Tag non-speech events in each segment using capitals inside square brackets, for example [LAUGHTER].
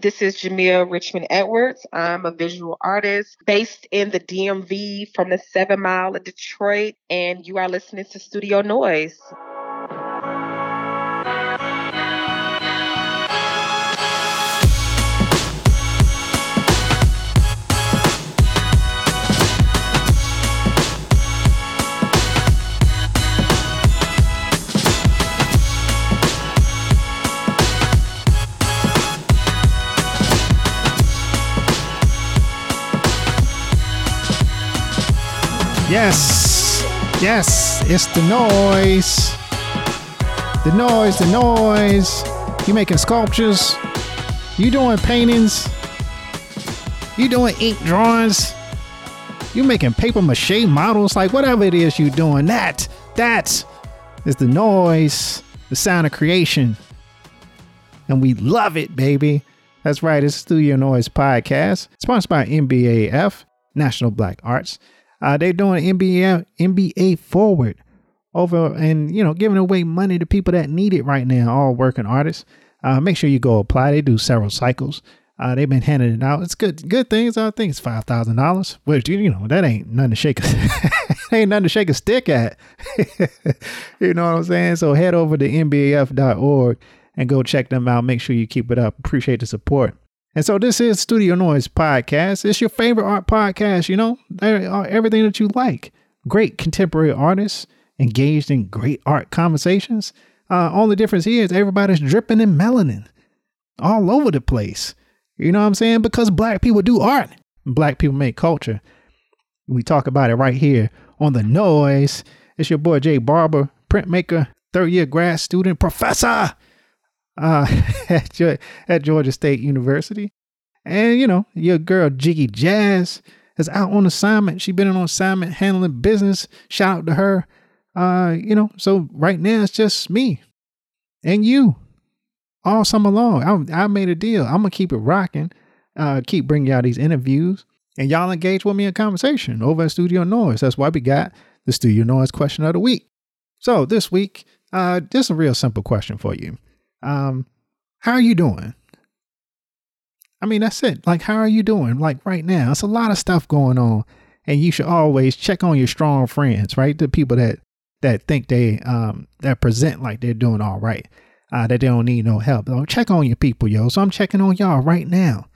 This is Jamea Richmond Edwards. I'm a visual artist based in the DMV from the seven mile of Detroit, and you are listening to Studio Noise. Yes, it's the noise. The noise, the noise. You making sculptures? You doing paintings? You doing ink drawings? You making paper mache models? Like whatever it is you doing, that, that is the noise, the sound of creation. And we love it, baby. That's right, it's Studio Noise Podcast, sponsored by NBAF, National Black Arts. Uh, they're doing NBA NBA forward over and you know giving away money to people that need it right now. All working artists. Uh, make sure you go apply. They do several cycles. Uh, they've been handing it out. It's good, good things. I think it's five thousand dollars, which you know that ain't nothing to shake. A, [LAUGHS] ain't nothing to shake a stick at. [LAUGHS] you know what I'm saying? So head over to nbaf.org and go check them out. Make sure you keep it up. Appreciate the support. And so this is Studio Noise Podcast. It's your favorite art podcast, you know, everything that you like. Great contemporary artists engaged in great art conversations. Uh, only difference here is everybody's dripping in melanin all over the place. You know what I'm saying? Because black people do art. Black people make culture. We talk about it right here on the noise. It's your boy Jay Barber, printmaker, third year grad student, professor uh, [LAUGHS] at, at Georgia State University. And, you know, your girl Jiggy Jazz is out on assignment. She's been on assignment handling business. Shout out to her. Uh, you know, so right now it's just me and you all summer long. I, I made a deal. I'm gonna keep it rocking. Uh, keep bringing y'all these interviews, and y'all engage with me in conversation over at Studio Noise. That's why we got the Studio Noise question of the week. So this week, uh, just a real simple question for you. Um, how are you doing? I mean, that's it. Like, how are you doing? Like right now, it's a lot of stuff going on, and you should always check on your strong friends, right? The people that that think they um that present like they're doing all right, uh, that they don't need no help. So check on your people, yo. So I'm checking on y'all right now,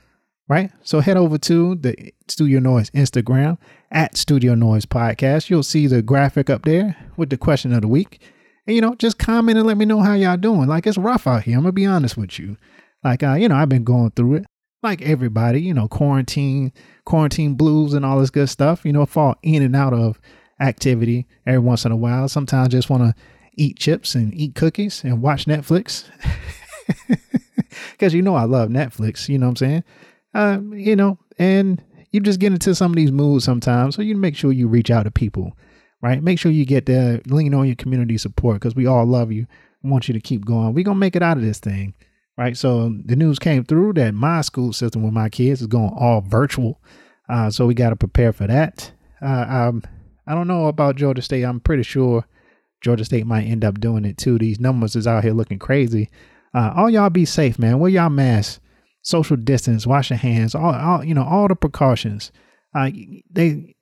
right? So head over to the Studio Noise Instagram at Studio Noise Podcast. You'll see the graphic up there with the question of the week. And, you know, just comment and let me know how y'all doing. Like, it's rough out here. I'm going to be honest with you. Like, uh, you know, I've been going through it like everybody, you know, quarantine, quarantine blues and all this good stuff, you know, fall in and out of activity every once in a while. Sometimes I just want to eat chips and eat cookies and watch Netflix. [LAUGHS] Cause you know I love Netflix, you know what I'm saying? Uh, you know, and you just get into some of these moods sometimes. So you make sure you reach out to people right? Make sure you get there, lean on your community support because we all love you. want you to keep going. We're gonna make it out of this thing, right? So the news came through that my school system with my kids is going all virtual. Uh, so we got to prepare for that. Uh, um, I don't know about Georgia State. I'm pretty sure Georgia State might end up doing it too. These numbers is out here looking crazy. Uh, all y'all be safe, man. Wear y'all masks, social distance, wash your hands, all, all you know, all the precautions. Uh, they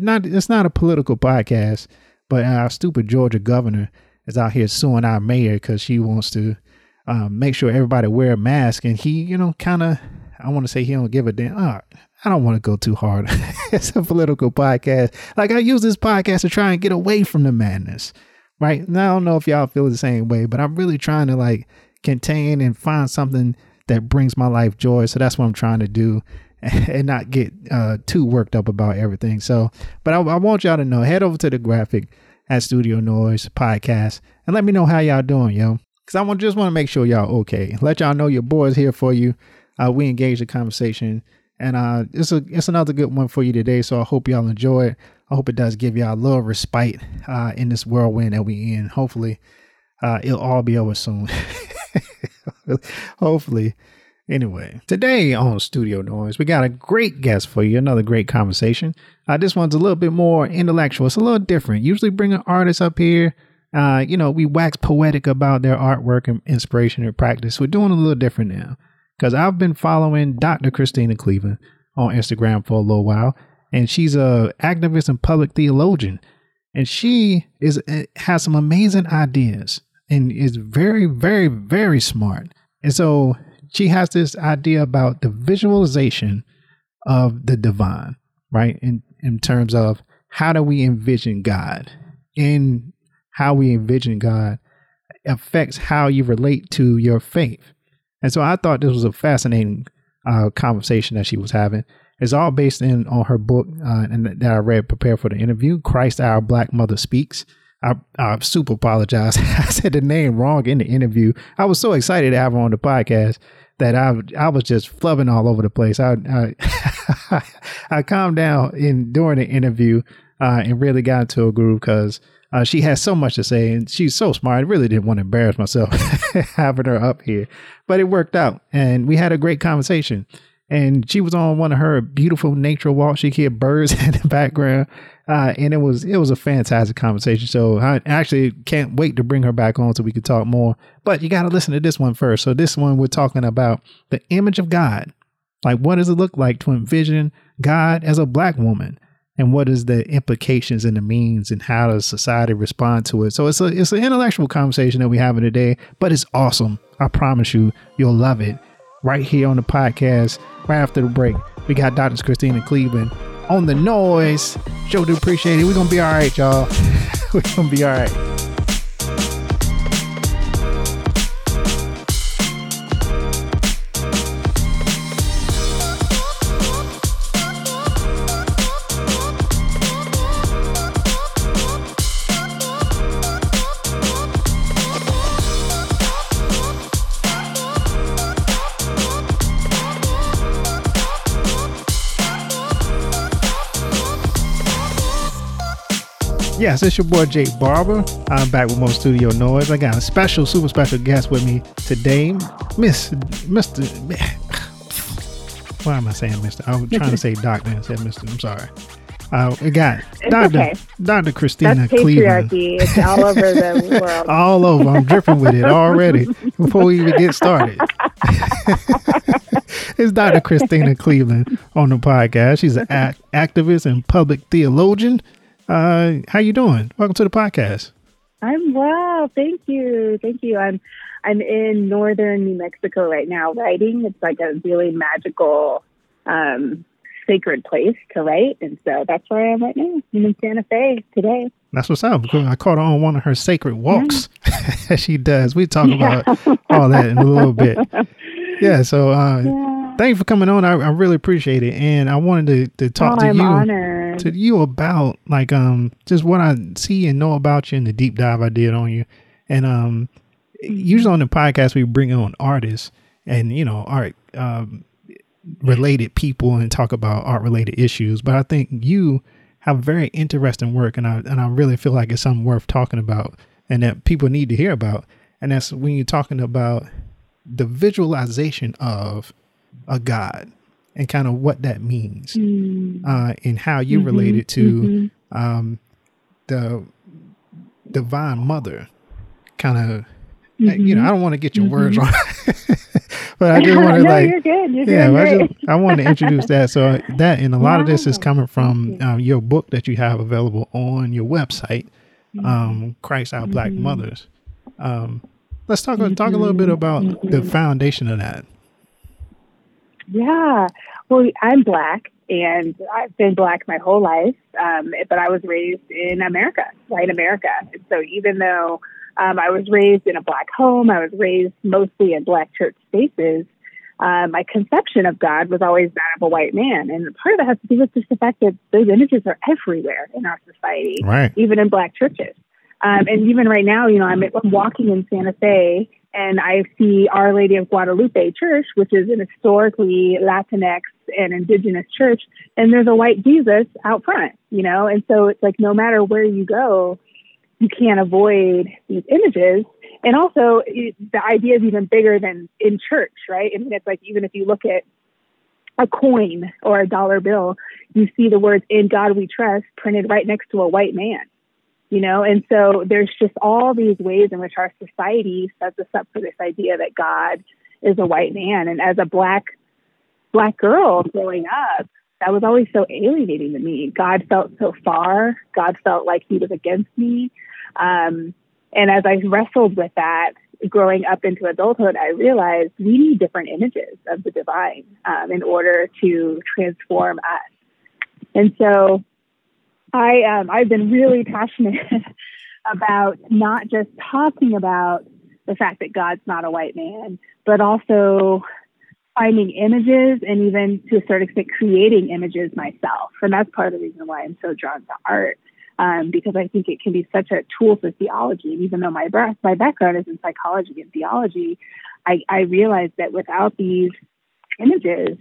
not it's not a political podcast, but our stupid Georgia governor is out here suing our mayor because she wants to um, make sure everybody wear a mask, and he, you know, kind of I want to say he don't give a damn. Oh, I don't want to go too hard. [LAUGHS] it's a political podcast. Like I use this podcast to try and get away from the madness, right? Now I don't know if y'all feel the same way, but I'm really trying to like contain and find something that brings my life joy. So that's what I'm trying to do. [LAUGHS] and not get uh, too worked up about everything. So, but I, I, want y'all to know, head over to the graphic at Studio Noise Podcast and let me know how y'all doing, yo. Because I want just want to make sure y'all okay. Let y'all know your boy's here for you. Uh, we engage the conversation, and uh, it's a it's another good one for you today. So I hope y'all enjoy it. I hope it does give y'all a little respite uh, in this whirlwind that we in. Hopefully, uh, it'll all be over soon. [LAUGHS] Hopefully. Anyway, today on Studio Noise, we got a great guest for you, another great conversation. Uh, this one's a little bit more intellectual. It's a little different. Usually bring an artist up here. Uh, you know, we wax poetic about their artwork and inspiration and practice. We're doing a little different now. because I've been following Dr. Christena Cleveland on Instagram for a little while, and she's a activist and public theologian, and she is eh, has some amazing ideas and is very, very, very smart. And so she has this idea about the visualization of the divine, right? In in terms of how do we envision God, and how we envision God affects how you relate to your faith. And so I thought this was a fascinating uh, conversation that she was having. It's all based in on her book uh, and that I read prepared for the interview. Christ, our Black Mother speaks. I, I super apologize. [LAUGHS] I said the name wrong in the interview. I was so excited to have her on the podcast that I I was just flubbing all over the place. I I, [LAUGHS] I calmed down in during the interview uh, and really got into a groove because uh, she has so much to say and she's so smart. I really didn't want to embarrass myself [LAUGHS] having her up here, but it worked out and we had a great conversation. And she was on one of her beautiful nature walks. She hear birds [LAUGHS] in the background, uh, and it was it was a fantastic conversation. So I actually can't wait to bring her back on so we could talk more. But you got to listen to this one first. So this one we're talking about the image of God. Like, what does it look like to envision God as a black woman? and what is the implications and the means and how does society respond to it so it's a it's an intellectual conversation that we're having today but it's awesome i promise you you'll love it right here on the podcast right after the break we got dr christena cleveland on the noise. Sure do appreciate it. We're gonna be all right y'all. [LAUGHS] We're gonna be all right Yes, it's your boy Jay Barber. I'm back with more studio noise. I got a special, super special guest with me today, Miss Mr. [SIGHS] Why am I saying Mr.? I was trying to say Doctor and said Mr. I'm sorry. Uh, we got Dr. Okay. Dr. Christena That's Cleveland. patriarchy. It's all over the [LAUGHS] world. All over. I'm dripping with it already before we even get started. [LAUGHS] it's Dr. Christena Cleveland on the podcast. She's an act- activist and public theologian. Uh, how you doing? Welcome to the podcast. I'm well, thank you, thank you. I'm I'm in northern New Mexico right now writing. It's like a really magical, um, sacred place to write, and so that's where I am right now. I'm in Santa Fe today. That's what's up. I caught her on one of her sacred walks that [LAUGHS] she does. We talk Yeah. about all that in a little bit. [LAUGHS] Yeah. So, uh, Yeah. thank you for coming on. I, I really appreciate it, and I wanted to, to talk oh, to I'm you honored. To you about like um just what I see and know about you and the deep dive I did on you. And um usually on the podcast we bring on artists and you know art um related people and talk about art related issues. But I think you have very interesting work and I and I really feel like it's something worth talking about and that people need to hear about. And that's when you're talking about the visualization of a God and kind of what that means Mm. uh, and how you Mhm, relate it to mhm. um, the divine mother kind of you know i don't want to get your words wrong [LAUGHS] but i just want to no, like you're good. You're yeah I, just, I want to introduce that. So that and a lot of this is coming from um, your book that you have available on your website Mm-hmm. um, christ our black mothers. Um, let's talk talk a little bit about the foundation of that Yeah. Well, I'm black and I've been black my whole life, um, but I was raised in America, white America. And so even though um, I was raised in a black home, I was raised mostly in black church spaces, uh, my conception of God was always that of a white man. And part of it has to do with just the fact that those images are everywhere in our society right even in black churches. Um, and even right now, you know, I'm, I'm walking in Santa Fe and I see Our Lady of Guadalupe Church, which is an historically Latinx and indigenous church, and there's a white Jesus out front, you know, and so it's like no matter where you go, you can't avoid these images. And also, it, the idea is even bigger than in church, right? I mean, it's like even if you look at a coin or a dollar bill, you see the words "In God We Trust" printed right next to a white man you know and so there's just all these ways in which our society sets us up for this idea that god is a white man. And as a black black girl growing up, that was always so alienating to me. God felt so far. God felt like he was against me. Um, and as I wrestled with that, growing up into adulthood, I realized we need different images of the divine um, in order to transform us. And so I, um, I've been really passionate [LAUGHS] about not just talking about the fact that God's not a white man, but also finding images and even to a certain extent creating images myself. And that's part of the reason why I'm so drawn to art. Um, because I think it can be such a tool for theology. And even though my my background is in psychology and theology, I, I realized that without these images,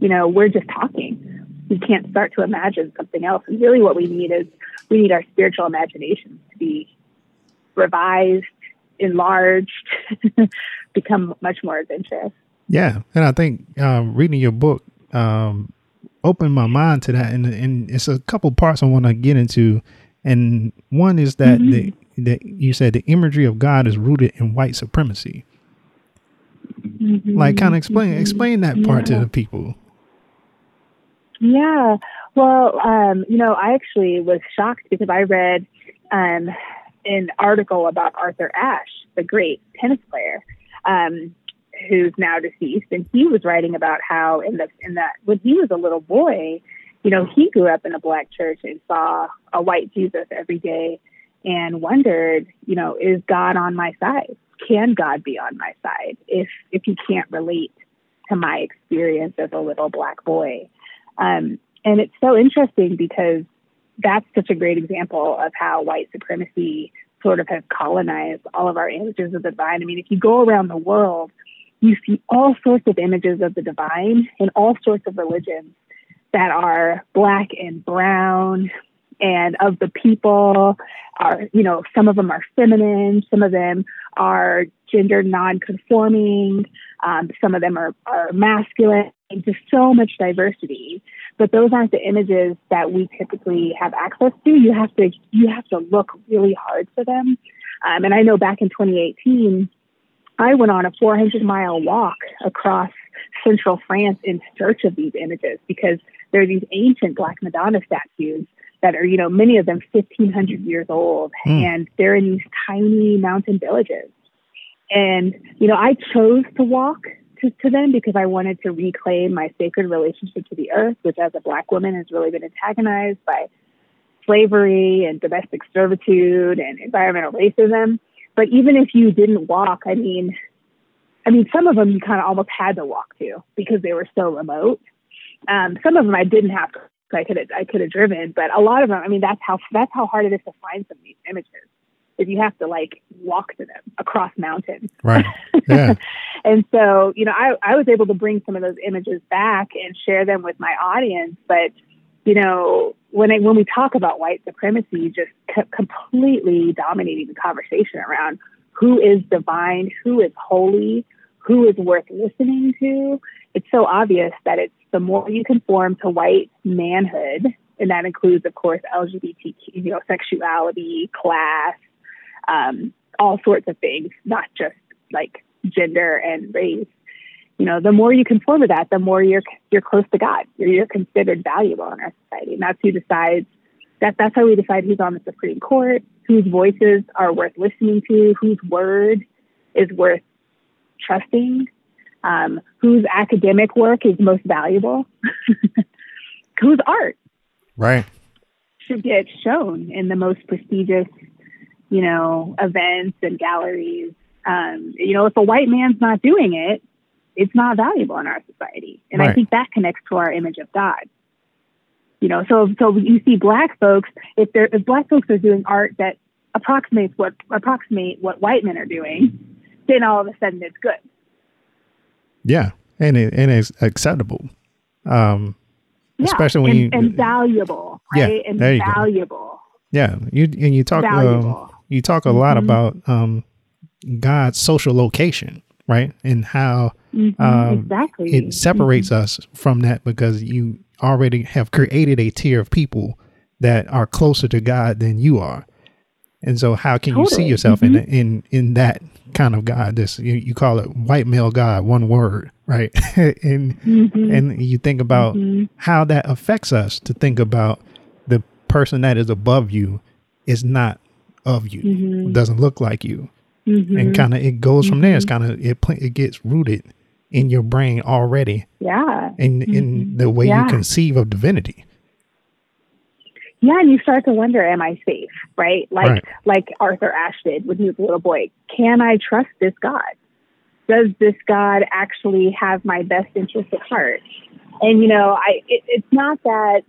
you know, we're just talking. We can't start to imagine something else. And really, what we need is we need our spiritual imaginations to be revised, enlarged, [LAUGHS] become much more adventurous. Yeah, and I think um, reading your book um, opened my mind to that, and and it's a couple parts I want to get into, and one is that mm-hmm. the that you said the imagery of God is rooted in white supremacy. Mm-hmm. Like, kind of explain mm-hmm. explain that part yeah. to the people. Yeah, well, um, you know, I actually was shocked because I read um, an article about Arthur Ashe, the great tennis player. Um, who's now deceased, and he was writing about how in the in that when he was a little boy, you know, he grew up in a black church and saw a white Jesus every day, and wondered, you know, is God on my side? Can God be on my side if if he can't relate to my experience as a little black boy? Um, and it's so interesting because that's such a great example of how white supremacy sort of has colonized all of our images of the divine. I mean, if you go around the world, you see all sorts of images of the divine in all sorts of religions that are black and brown and of the people are you know some of them are feminine some of them are gender non-conforming um, some of them are, are masculine just so much diversity but those aren't the images that we typically have access to you have to you have to look really hard for them um, and i know back in 2018 I went on a 400 mile walk across central France in search of these images because there are these ancient Black Madonna statues that are, you know, many of them 1500 years old, mm. and they're in these tiny mountain villages. And, you know, I chose to walk to, them because I wanted to reclaim my sacred relationship to the earth, which as a Black woman has really been antagonized by slavery and domestic servitude and environmental racism. But even if you didn't walk, I mean, I mean, some of them you kind of almost had to walk to because they were so remote. Um, some of them I didn't have to. I could have, I could have driven, but a lot of them, I mean, that's how that's how hard it is to find some of these images. Is you have to like walk to them across mountains. Right. Yeah. [LAUGHS] and so, you know, I I was able to bring some of those images back and share them with my audience, but you know, when I, when we talk about white supremacy, just completely dominating the conversation around who is divine, who is holy, who is worth listening to, it's so obvious that it's the more you conform to white manhood, and that includes, of course, LGBTQ, you know, sexuality, class, um, all sorts of things, not just like gender and race you know, the more you conform to that, the more you're you're close to God. You're, you're considered valuable in our society, and that's who decides. That that's how we decide who's on the Supreme Court, whose voices are worth listening to, whose word is worth trusting, um, whose academic work is most valuable, [LAUGHS] whose art, right, should get shown in the most prestigious, you know, events and galleries. Um, you know, if a white man's not doing it, it's not valuable in our society. And right. I think that connects to our image of God. You know, so so you see black folks, if they're if black folks are doing art that approximates what approximate what white men are doing, then all of a sudden it's good. Yeah. And it and it's acceptable. Um yeah, especially when and, you and valuable, right? Yeah, and there you valuable. Go. Yeah, you and you talk uh, you talk a mm-hmm. lot about um God's social location, right? And how Mm-hmm, um, exactly. It separates mm-hmm. us from that because you already have created a tier of people that are closer to God than you are. And so, how can you see Totally. yourself in in in that kind of God? This you, you call it white male God, one word, right? [LAUGHS] and Mhm. and you think about Mhm. how that affects us to think about the person that is above you is not of you, Mhm. doesn't look like you, Mhm. and kind of it goes from there. It's Mhm. kind of it pl- it gets rooted in your brain already yeah. in in Mhm. the way you conceive of divinity. Yeah, and you start to wonder, am I safe? Right? Like Right. like Arthur Ashe did when he was a little boy. Can I trust this God? Does this God actually have my best interest at heart? And you know, I it, it's not that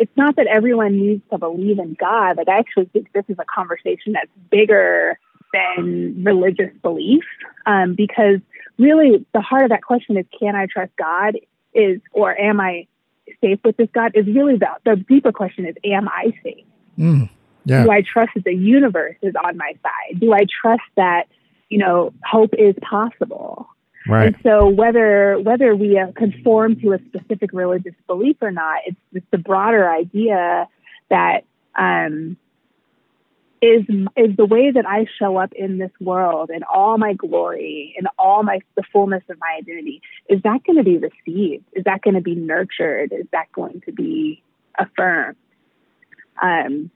it's not that everyone needs to believe in God. Like I actually think this is a conversation that's bigger than religious belief, um, because really the heart of that question is, can I trust God? Is or am I safe with this God? Is really the the deeper question is, am I safe? Mm. Yeah, Do I trust that the universe is on my side? Do I trust that you know hope is possible? Right. And so whether whether we uh, conform to a specific religious belief or not, it's, it's the broader idea that um, is is the way that I show up in this world in all my glory in all my the fullness of my identity. Is that going to be received? Is that going to be nurtured? Is that going to be affirmed? Um,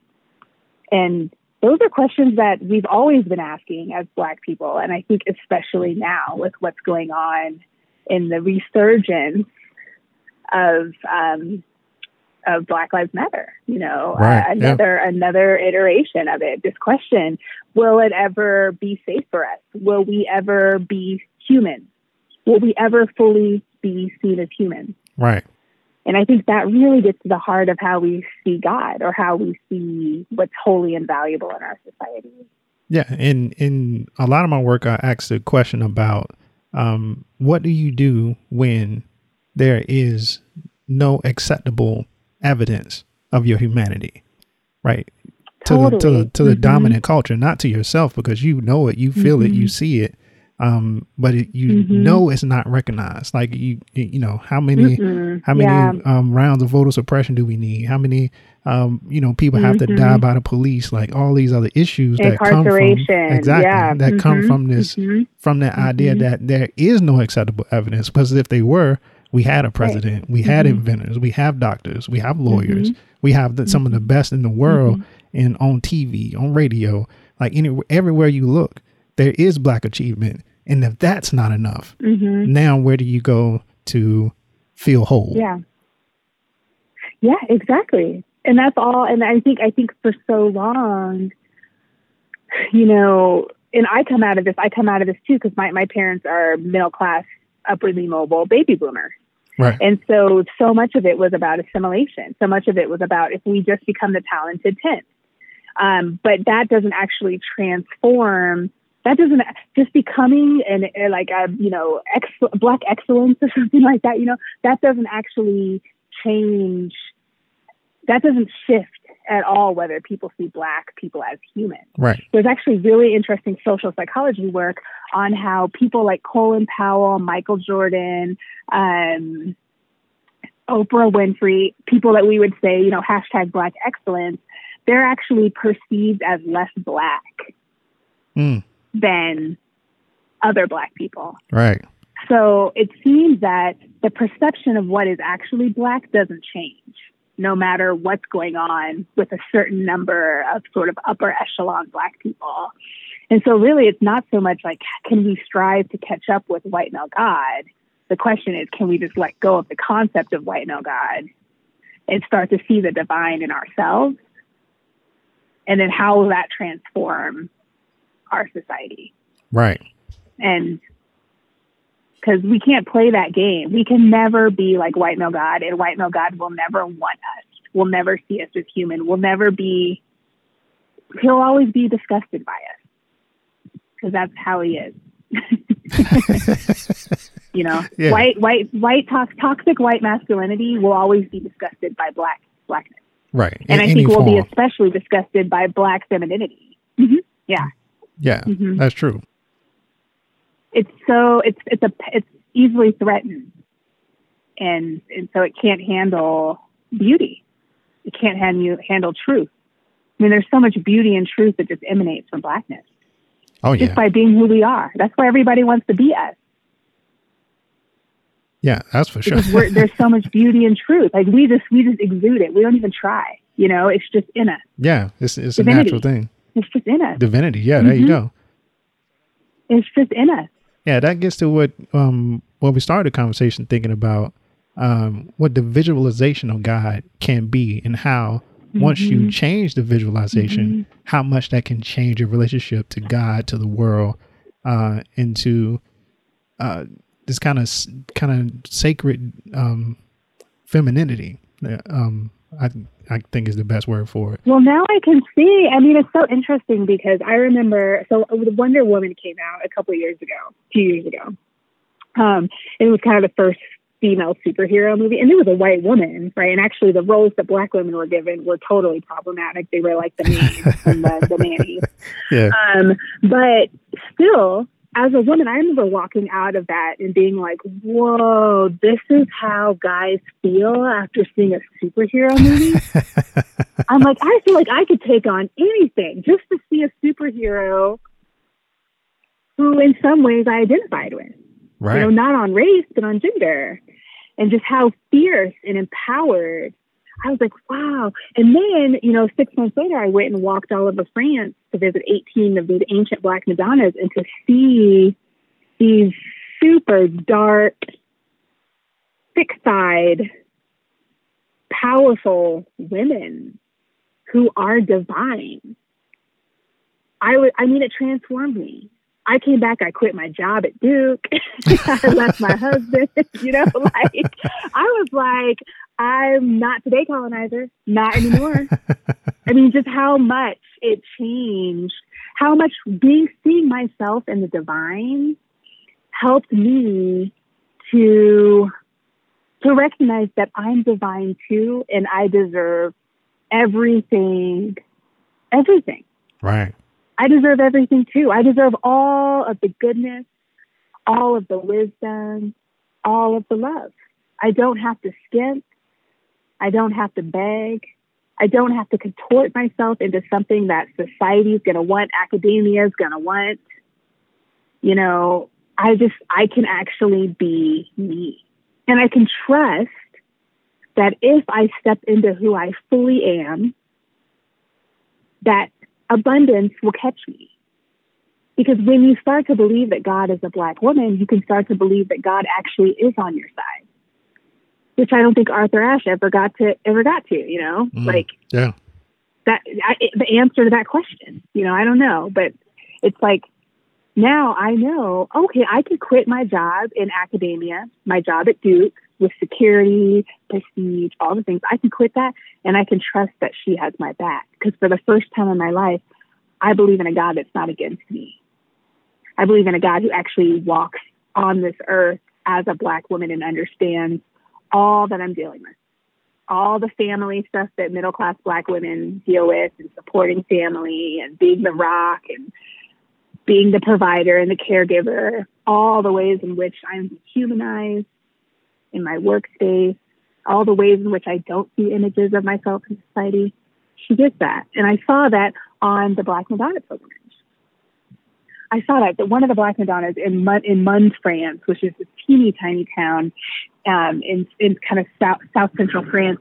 and those are questions that we've always been asking as Black people. And I think, especially now with what's going on in the resurgence of, um, of Black Lives Matter, you know, Right, uh, another another iteration of it. This question: Will it ever be safe for us? Will we ever be human? Will we ever fully be seen as human? Right. And I think that really gets to the heart of how we see God or how we see what's holy and valuable in our society. Yeah, in in a lot of my work, I ask the question about um, what do you do when there is no acceptable evidence of your humanity, right? To the to the to the Mhm. dominant culture, not to yourself, because you know it, you feel it, you Mhm. see it, um, but it, you Mhm. know it's not recognized. Like you, you know how many Mm-mm. how many Yeah. um, rounds of voter suppression do we need? How many, um, you know, people have to die by the police? Like all these other issues that come from exactly Yeah. that come Mhm. from this Mhm. from that idea Mhm. that there is no acceptable evidence. Because if they were, we had a president, we had inventors, we have doctors, we have lawyers, we have the, some of the best in the world and on TV, on radio, like anywhere everywhere you look, there is black achievement. And if that's not enough, Mhm. now where do you go to feel whole? Yeah. Yeah, exactly. And that's all and I think I think for so long, you know, and I come out of this, I come out of this too, because my, my parents are middle class, upwardly mobile baby boomers. Right. And so, so much of it was about assimilation. So much of it was about if we just become the talented 10th. Um, but that doesn't actually transform. That doesn't just becoming an uh, like a you know ex, black excellence or [LAUGHS] something like that. You know that doesn't actually change. That doesn't shift at all whether people see black people as human Right. there's actually really interesting social psychology work on how people like Colin Powell, Michael Jordan, um, Oprah Winfrey, people that we would say, you know, hashtag black excellence, they're actually perceived as less black Mm, than other black people. right. So it seems that the perception of what is actually black doesn't change no matter what's going on with a certain number of sort of upper echelon black people. And so really it's not so much like can we strive to catch up with white male God? The question is can we just let go of the concept of white male God and start to see the divine in ourselves? And then how will that transform our society? Right. and because we can't play that game. We can never be like white male God, and white male God will never want us. Will never see us as human. Will never be. He'll always be disgusted by us because that's how he is. [LAUGHS] you know, Yeah. white, white, white, tox, toxic white masculinity will always be disgusted by black blackness, Right. and In I think any will be especially disgusted by black femininity. hmm Yeah. Yeah, Mhm. that's true. it's so it's it's a it's easily threatened and and so it can't handle beauty it can't hand you handle truth I mean, there's so much beauty and truth that just emanates from blackness. Oh yeah. Just by being who we are. That's why everybody wants to be us. Yeah, that's for sure. There's so much beauty and truth. Like we just we just exude it. We don't even try. You know, it's just in us. Yeah, it's it's Divinity. a natural thing. It's just in us. Divinity. Yeah, mm-hmm. there you mm-hmm. go. It's just in us. Yeah, that gets to what um what we started the conversation thinking about um what the visualization of God can be and how mm-hmm. once you mm-hmm. change the visualization, mm-hmm. how much that can change your relationship to God, to the world, uh, into uh, this kind of kind of sacred um, femininity. Um, I I think is the best word for it. Well, now I can see. I mean, it's so interesting because I remember. So Wonder Woman came out a couple years ago, a few years ago. Um, it was kind of the first female superhero movie, and it was a white woman, right? And actually, the roles that black women were given were totally problematic. They were like the maids and the, the nannies. [LAUGHS] Yeah. Um, but still, as a woman, I remember walking out of that and being like, whoa, this is how guys feel after seeing a superhero movie. [LAUGHS] I'm like, I feel like I could take on anything just to see a superhero who, in some ways, I identified with. Right. You know, not on race, but on gender. And just how fierce and empowered I was like, wow. And then, you know, six months later, I went and walked all over France to visit 18 of these ancient Black Madonnas and to see these super dark, thick thighed, powerful women who are divine. I would, I mean, it transformed me. I came back, I quit my job at Duke. [LAUGHS] I left my husband, [LAUGHS] you know, [LAUGHS] like I was like, I'm not today colonizer, not anymore. [LAUGHS] I mean, just how much it changed, how much being seeing myself in the divine helped me to to recognize that I'm divine too and I deserve everything everything. Right. I deserve everything too. I deserve all of the goodness, all of the wisdom, all of the love. I don't have to skimp. I don't have to beg. I don't have to contort myself into something that society is going to want, academia is going to want. You know, I just, I can actually be me. And I can trust that if I step into who I fully am, that abundance will catch me. Because when you start to believe that God is a black woman, you can start to believe that God actually is on your side which I don't think Arthur Ashe ever got to ever got to. You know, mm, like yeah, that I, the answer to that question. You know, I don't know, but it's like now I know. Okay, I could quit my job in academia, my job at Duke with security, prestige, all the things. I can quit that, and I can trust that she has my back because for the first time in my life, I believe in a God that's not against me. I believe in a God who actually walks on this earth as a black woman and understands all that I'm dealing with, all the family stuff that middle class black women deal with, and supporting family, and being the rock, and being the provider and the caregiver, all the ways in which I'm humanized in my workspace, all the ways in which I don't see images of myself in society. She gets that. And I saw that on the Black Madonna program. I saw that that one of the Black Madonnas in Mun, in Mons, France, which is this teeny tiny town um, in in kind of south south central France,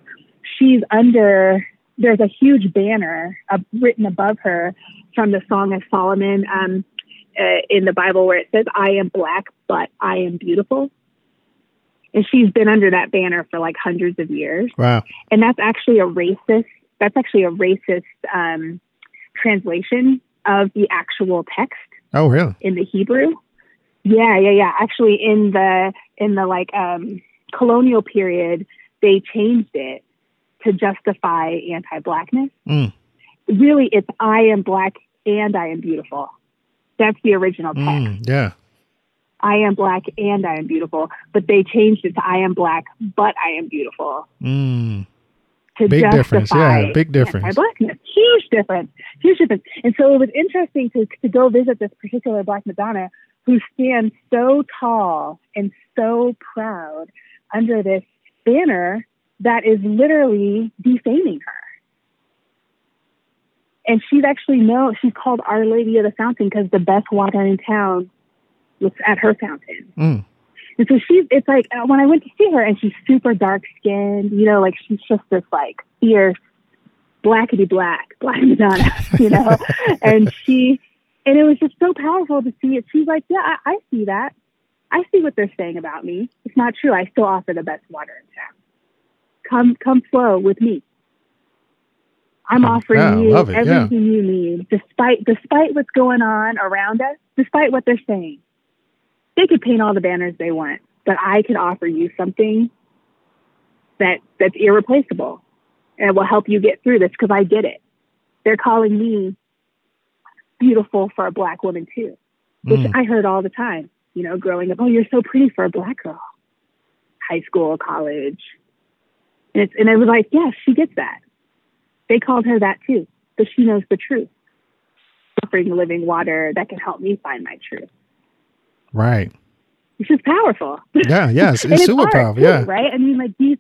she's under. There's a huge banner uh, written above her from the Song of Solomon um, uh, in the Bible, where it says, "I am black, but I am beautiful." And she's been under that banner for like hundreds of years. Wow! And that's actually a racist. That's actually a racist um, translation of the actual text Oh, really? In the Hebrew? Yeah, yeah, yeah. Actually, in the in the like um, colonial period, they changed it to justify anti-blackness. Mm. Really, it's "I am black and I am beautiful." That's the original text. Mm, yeah. I am black and I am beautiful, but they changed it to I am black, but I am beautiful. Mm to big difference. Yeah, big difference. Blackness, huge difference, huge difference. And so it was interesting to to go visit this particular Black Madonna who stands so tall and so proud under this banner that is literally defaming her. and she's actually no, she's called Our Lady of the Fountain because the best water in town was at her fountain. Mm. And so she's, it's like uh, when I went to see her, and she's super dark skinned, you know, like she's just this like fierce, blackety black, [LAUGHS] black Madonna, you know, [LAUGHS] and she, and it was just so powerful to see it. She's like, yeah, I, I see that. I see what they're saying about me. It's not true. I still offer the best water in town. Come, come flow with me. I'm offering Yeah, you it, yeah. everything you need, despite despite what's going on around us, despite what they're saying. They could paint all the banners they want, but I can offer you something that that's irreplaceable and will help you get through this because I did it. They're calling me beautiful for a black woman too, which Mm. I heard all the time. You know, growing up, oh, you're so pretty for a black girl. High school, college, and it's and I was like, yeah, she gets that. They called her that too, but she knows the truth. Offering living water that can help me find my truth. Right. Which is powerful. Yeah. Yes. [LAUGHS] It's super powerful. too, Yeah. Right? I mean, like these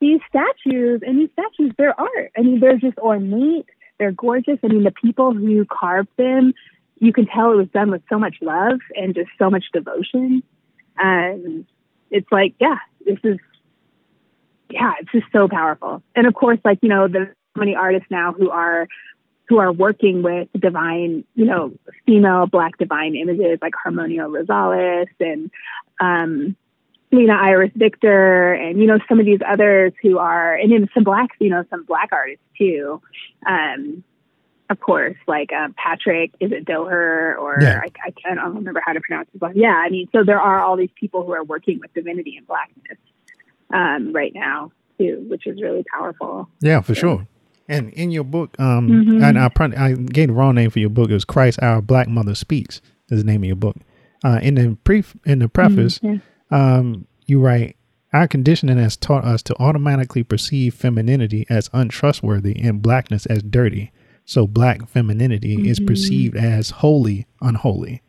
these statues and these statues, they're art. I mean, they're just ornate. They're gorgeous. I mean, the people who carved them, you can tell it was done with so much love and just so much devotion. And it's like, yeah, this is, yeah, it's just so powerful. And of course, like you know, there's so many artists now who are who are working with divine, you know, female black divine images like Harmonia Rosales and um, Lina Iris Viktor and, you know, some of these others who are, and then some black, you know, some black artists too. Um, of course, like um, Patrick, is it Doher or Yeah. I, I can't I don't remember how to pronounce his last. Yeah, I mean, so there are all these people who are working with divinity and blackness um, right now too, which is really powerful. Yeah, for sure. And in your book, um, Mhm. and I probably I gave the wrong name for your book. It was Christ, Our Black Mother Speaks. Is the name of your book. Uh, in the pre in the preface, Mhm, um, you write, "Our conditioning has taught us to automatically perceive femininity as untrustworthy and blackness as dirty. So black femininity is Mhm. perceived as holy, unholy."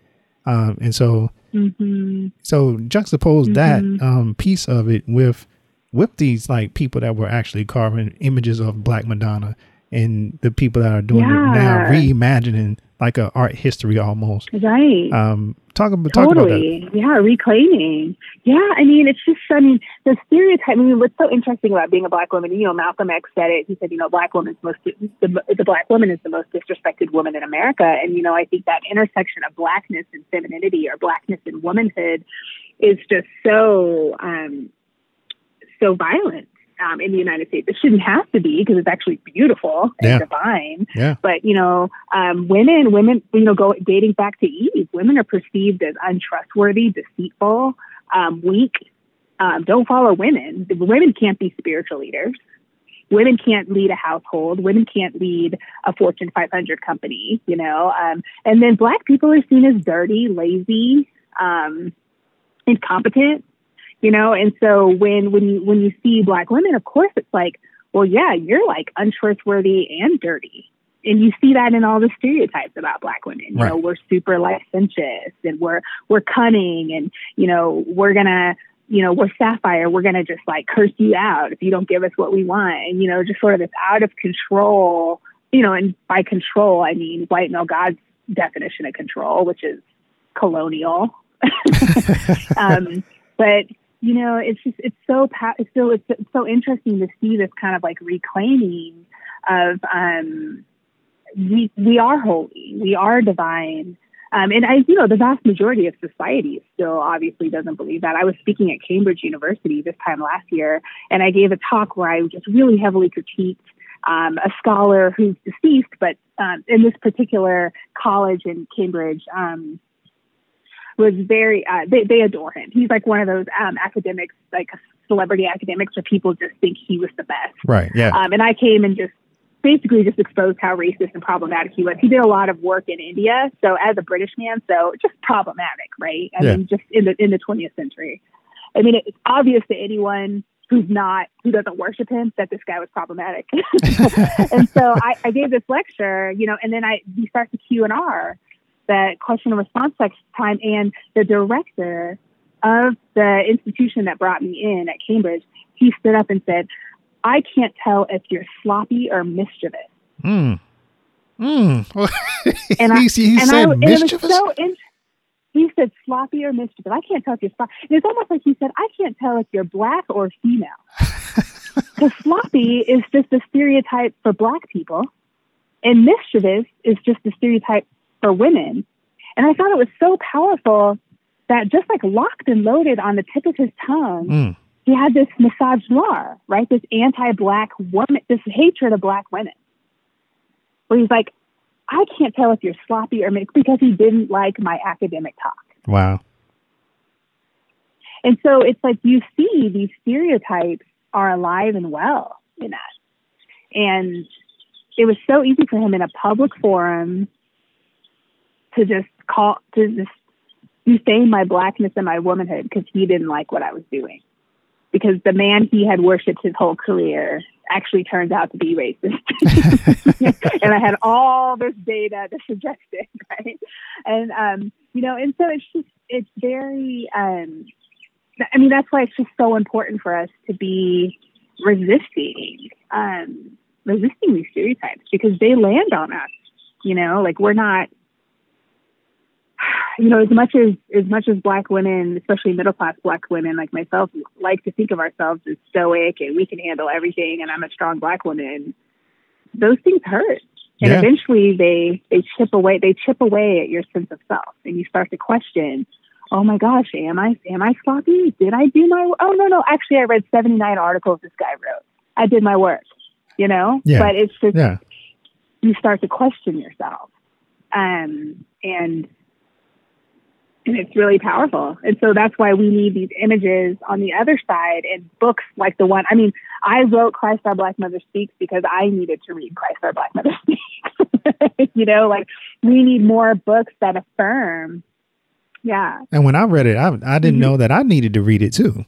Um, and so Mhm. so juxtapose that Mhm. um, piece of it with with these like people that were actually carving images of Black Madonna and the people that are doing it now, reimagining like a art history almost. Right. Um, talk about talk about that. Totally. Yeah, reclaiming. Yeah, I mean, it's just, I mean, the stereotype, I mean, what's so interesting about being a black woman, you know, Malcolm X said it. He said, you know, black woman's most, the, the black woman is the most disrespected woman in America. And, you know, I think that intersection of blackness and femininity or blackness and womanhood is just so, um, so violent. Um, in the United States, it shouldn't have to be because it's actually beautiful and Yeah. divine Yeah. but you know, um, women, women, you know, go dating back to Eve, women are perceived as untrustworthy, deceitful, um, weak. Um, don't follow women. Women can't be spiritual leaders. Women can't lead a household. Women can't lead a Fortune 500 company. You know, um, and then black people are seen as dirty, lazy, um, incompetent. You know, and so when when you when you see black women, of course, it's like, well, yeah, you're like untrustworthy and dirty and you see that in all the stereotypes about black women. You know, we're super licentious and we're we're cunning and you know, we're gonna you know, we're sapphire, we're gonna just like curse you out if you don't give us what we want. And, you know, just sort of this out of control, you know, and by control I mean white male God's definition of control, which is colonial. [LAUGHS] [LAUGHS] um, but you know, it's just it's so it's so it's so interesting to see this kind of like reclaiming of um, we we are holy, we are divine. Um, and I, you know, the vast majority of society still obviously doesn't believe that. I was speaking at Cambridge University this time last year, and I gave a talk where I just really heavily critiqued um, a scholar who's deceased, but um, in this particular college in Cambridge, um, was very uh, they they adore him. He's like one of those um, academics, like celebrity academics, where people just think he was the best. Right. Yeah. Um, and I came and just basically just exposed how racist and problematic he was. He did a lot of work in India, so as a British man, so just problematic, right? I Yeah. mean, just in the in the 20th century. I mean, it's obvious to anyone who's not who doesn't worship him that this guy was problematic. [LAUGHS] [LAUGHS] and so I, I gave this lecture, you know, and then I we start the Q and R, that question and response time, and the director of the institution that brought me in at Cambridge, he stood up and said, "I can't tell if you're sloppy or mischievous." Mm. Mm. [LAUGHS] And I- he, he and said I, and it was mischievous. so in, he said sloppy or mischievous. I can't tell if you're sloppy. It's almost like he said, I can't tell if you're black or female. [LAUGHS] Because sloppy is just a stereotype for black people, and mischievous is just a stereotype for women. And I thought it was so powerful that just like locked and loaded on the tip of his tongue, Mm. he had this misogynoir, right? This anti-black woman, this hatred of black women, where he's like, I can't tell if you're sloppy or mixed because he didn't like my academic talk. Wow. And so it's like you see these stereotypes are alive and well in us. And it was so easy for him in a public forum to just call, to just defame my blackness and my womanhood because he didn't like what I was doing. Because the man he had worshiped his whole career actually turns out to be racist. [LAUGHS] and I had all this data to suggest it, [LAUGHS] right? And, um, you know, and so it's just, it's very, um, I mean, that's why it's just so important for us to be resisting, um, resisting these stereotypes because they land on us. You know, like we're not, you know, as much as as much as black women, especially middle class black women like myself, like to think of ourselves as stoic and we can handle everything, and I'm a strong black woman. Those things hurt, and Yeah. eventually they they chip away. They chip away at your sense of self, and you start to question oh my gosh, am I am I sloppy? Did I do my oh no no actually I read seventy nine articles this guy wrote. I did my work, you know. Yeah. But it's just Yeah. you start to question yourself, um, and and it's really powerful. And so that's why we need these images on the other side and books like the one. I mean, I wrote Christ Our Black Mother Speaks because I needed to read Christ Our Black Mother [LAUGHS] Speaks. [LAUGHS] you know, like we need more books that affirm. Yeah. And when I read it, I I didn't Mhm. know that I needed to read it too.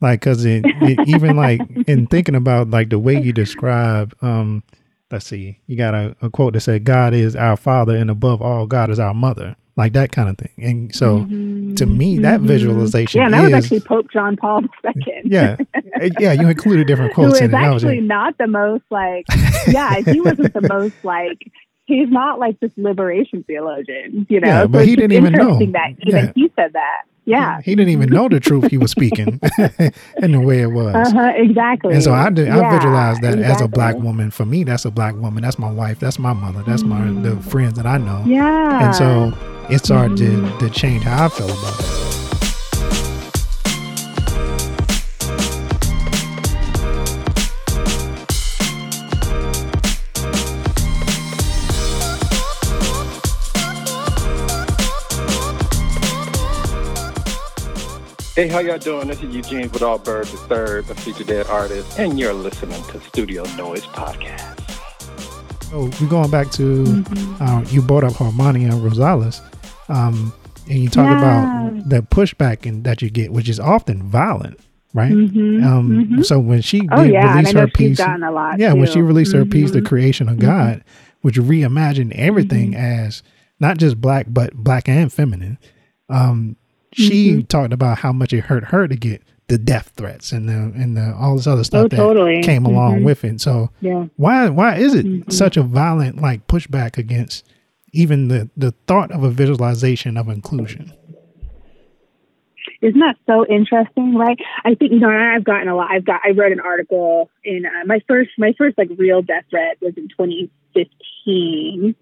Like, cause it, it even like in thinking about like the way you describe, um, let's see, you got a, a quote that said, "God is our Father, and above all, God is our mother." Like that kind of thing. And so, to me, that Mhm. visualization Yeah, and that was actually Pope John Paul II. yeah, [LAUGHS] yeah. You included different quotes is in it. That was actually not the most like, [LAUGHS] yeah, he wasn't the most like, he's not like this liberation theologian, you know? Yeah, but it's he didn't even know. That even Yeah. he said that. Yeah. He didn't even know the truth he was speaking [LAUGHS] in the way it was. Uh huh. Exactly. And so I did, I Yeah, visualize that as a black woman. For me, that's a black woman. That's my wife. That's my mother. That's my the friends that I know. Yeah. And so it started Mhm. to, to change how I feel about it. Hey, how y'all doing? This is Eugene Vidal Bird III, the Third, a featured dead artist, and you're listening to Studio Noise Podcast. So we're going back to Mhm. uh, you brought up Harmonia Rosales, um, and you talk Yeah. about the pushback and that you get, which is often violent, right? Mhm, Um, mhm. So when she Oh did yeah, release her piece, gotten a lot. yeah, when she too. released her piece, The Mhm. Creation of Mhm. God, which reimagined everything Mm-hmm. as not just black, but black and feminine. Um, she Mm-hmm. talked about how much it hurt her to get the death threats and the and the all this other stuff Oh, that totally. came along Mhm. with it. So Yeah. why why is it Mhm. such a violent like pushback against even the the thought of a visualization of inclusion? Isn't that so interesting, right? I think you know I've gotten a lot. I've got I wrote an article in uh, my first my first like real death threat was in 2015,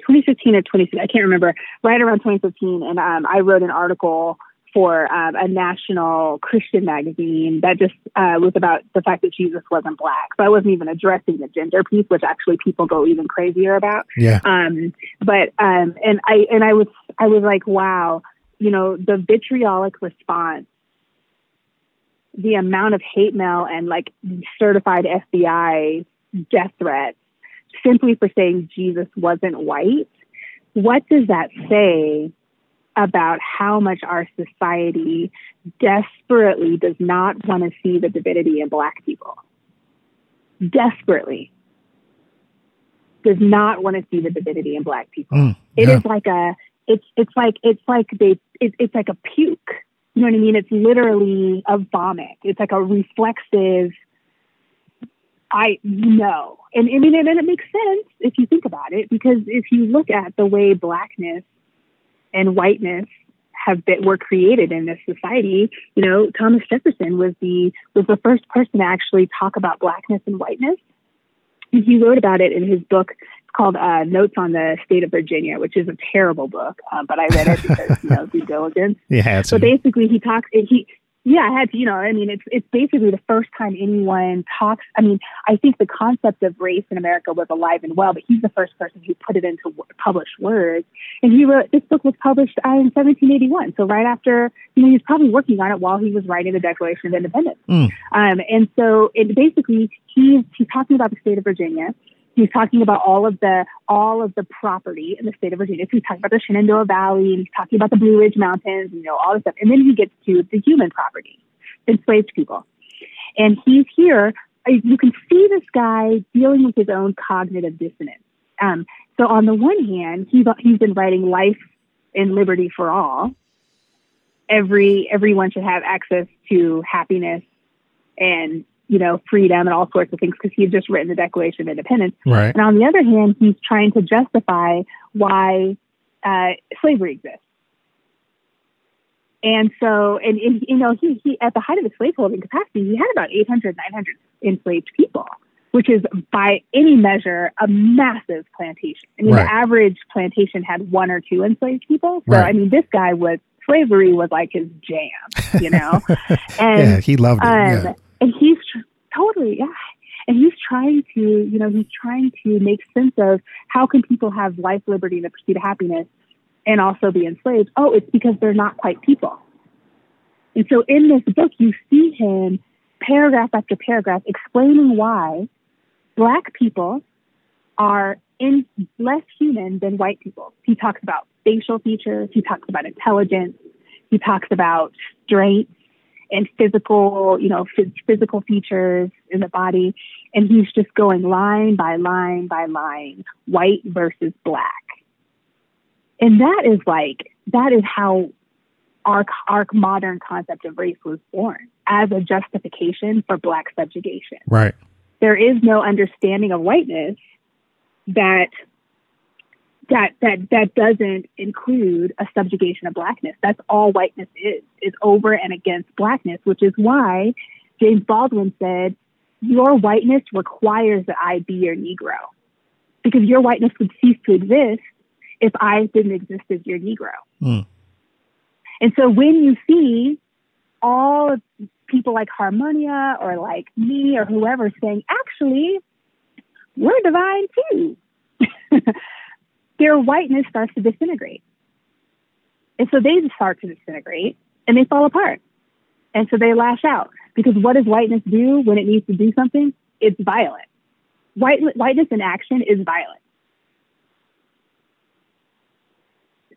2015 or 2016. I can't remember. Right around 2015, and um, I wrote an article for um, a national Christian magazine that just uh, was about the fact that Jesus wasn't black. So I wasn't even addressing the gender piece, which actually people go even crazier about. Yeah. Um, but um, and I and I was I was like, wow, you know, the vitriolic response, the amount of hate mail and like certified FBI death threats simply for saying Jesus wasn't white. What does that say about how much our society desperately does not want to see the divinity in black people? Desperately does not want to see the divinity in black people. Mm, yeah. is like a it's it's like it's like they it, it's like a puke. You know what I mean? It's literally a vomit. It's like a reflexive I know. And I mean, and it makes sense if you think about it, because if you look at the way blackness and whiteness have been were created in this society, you know, Thomas Jefferson was the was the first person to actually talk about blackness and whiteness. And he wrote about it in his book it's called uh, Notes on the State of Virginia, which is a terrible book, uh, but I read it because you know due diligence. [LAUGHS] To. But basically, he talks. He yeah, I had to, you know, I mean, it's it's basically the first time anyone talks. I mean, I think the concept of race in America was alive and well, but he's the first person who put it into w- published words. And he wrote this book was published uh, in 1781, so right after, you know, he was probably working on it while he was writing the Declaration of Independence. Mm. Um, and so, it basically, he's he's talking about the state of Virginia. He's talking about all of the all of the property in the state of Virginia. So he's talking about the Shenandoah Valley, and he's talking about the Blue Ridge Mountains, and, you know, all this stuff. And then he gets to the human property, enslaved people. And he's here. uh, You can see this guy dealing with his own cognitive dissonance. Um, so on the one hand, he's he's been writing life and liberty for all. Every everyone should have access to happiness and you know freedom and all sorts of things because he had just written the Declaration of Independence. Right. And on the other hand, he's trying to justify why uh, slavery exists. And so, and, and you know, he, he at the height of his slaveholding capacity, he had about 800, 900 enslaved people, which is by any measure a massive plantation. I mean, Right. the average plantation had one or two enslaved people. So, Right. I mean, this guy was slavery was like his jam, you know. [LAUGHS] and yeah, he loved it. um, yeah. and he's totally yeah. And he's trying to you know he's trying to make sense of how can people have life liberty and the pursuit of happiness and also be enslaved. Oh it's because they're not quite people. And so in this book you see him paragraph after paragraph explaining why black people are in less human than white people. He talks about facial features he talks about intelligence he talks about strength and physical, you know, phys- physical features in the body. And he's just going line by line by line, white versus black. And that is like, that is how our, our modern concept of race was born as a justification for black subjugation. Right. There is no understanding of whiteness that that that that doesn't include a subjugation of blackness. That's all whiteness is is over and against blackness, which is why James Baldwin said, "Your whiteness requires that I be your Negro, because your whiteness would cease to exist if I didn't exist as your Negro." Mm. And so when you see all people like Harmonia or like me or whoever saying, "Actually, we're divine too." [LAUGHS] their whiteness starts to disintegrate. And so they start to disintegrate and they fall apart. And so they lash out because what does whiteness do when it needs to do something? It's violent. White, whiteness in action is violent.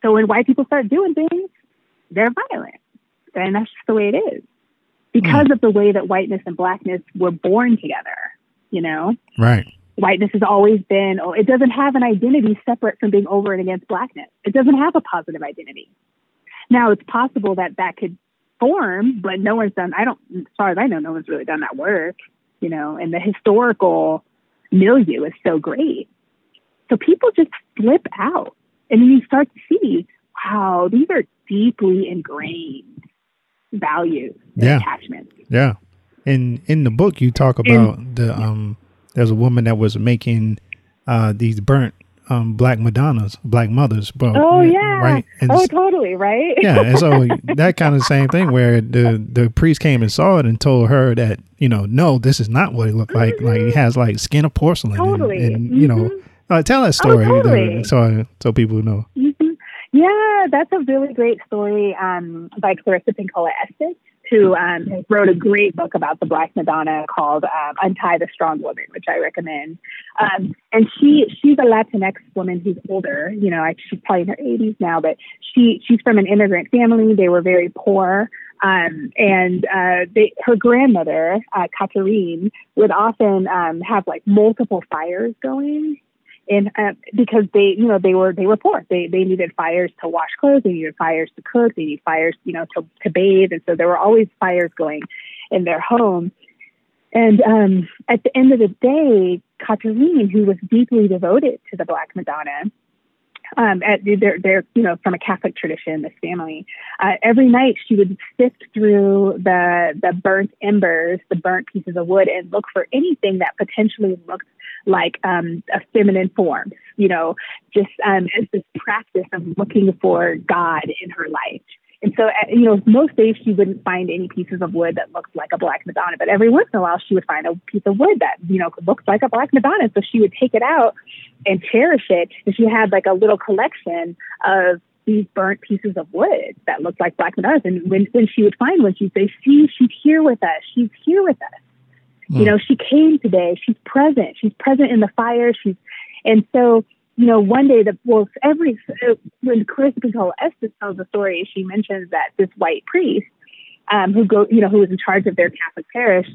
So when white people start doing things, they're violent. And that's just the way it is because hmm. of the way that whiteness and blackness were born together, you know? Right. Whiteness has always been, oh, it doesn't have an identity separate from being over and against blackness. It doesn't have a positive identity. Now, it's possible that that could form, but no one's done, I don't, as far as I know, no one's really done that work, you know, and the historical milieu is so great. So people just flip out. And then you start to see, wow, these are deeply ingrained values and Yeah. attachments. Yeah. In in the book you talk about the um there's a woman that was making uh these burnt um black Madonnas, black mothers, bro. Oh, yeah. Right. And Oh, totally, right? yeah, and so [LAUGHS] that kind of same thing where the the priest came and saw it and told her that, you know, no, this is not what it looked like. Like it has like skin of porcelain and- Totally. and, you know, Mhm. uh, tell that story Oh, totally. so so people know. hmm Yeah, that's a really great story um, by Clarissa Pinkola Estes, who um, wrote a great book about the Black Madonna called um, "Untie the Strong Woman," which I recommend. Um, and she she's a Latinx woman who's older. You know, I, she's probably in her 80s now, but she she's from an immigrant family. They were very poor. Um, and uh, they, her grandmother, uh, Catherine, would often um, have like multiple fires going and uh, because they you know they were they were poor. They they needed fires to wash clothes. They needed fires to cook. They needed fires you know to to bathe. And so there were always fires going in their home. And um, at the end of the day, Catherine, who was deeply devoted to the Black Madonna, um, at, they're, they're, you know, from a Catholic tradition, this family. Uh, every night she would sift through the, the burnt embers, the burnt pieces of wood, and look for anything that potentially looked like um, a feminine form, you know, just um, as this practice of looking for God in her life. And so, uh, you know, most days she wouldn't find any pieces of wood that looked like a black Madonna, but every once in a while she would find a piece of wood that, you know, looked like a black Madonna. So she would take it out and cherish it. And she had like a little collection of these burnt pieces of wood that looked like black Madonnas. And when, when she would find one, she'd say, see, she's here with us. She's here with us. Mm. You know, she came today. She's present. She's present in the fire. She's, and so, you know, one day the well, every when Clarissa Pinkola Estes tells the story, she mentions that this white priest, um, who go, you know, who was in charge of their Catholic parish,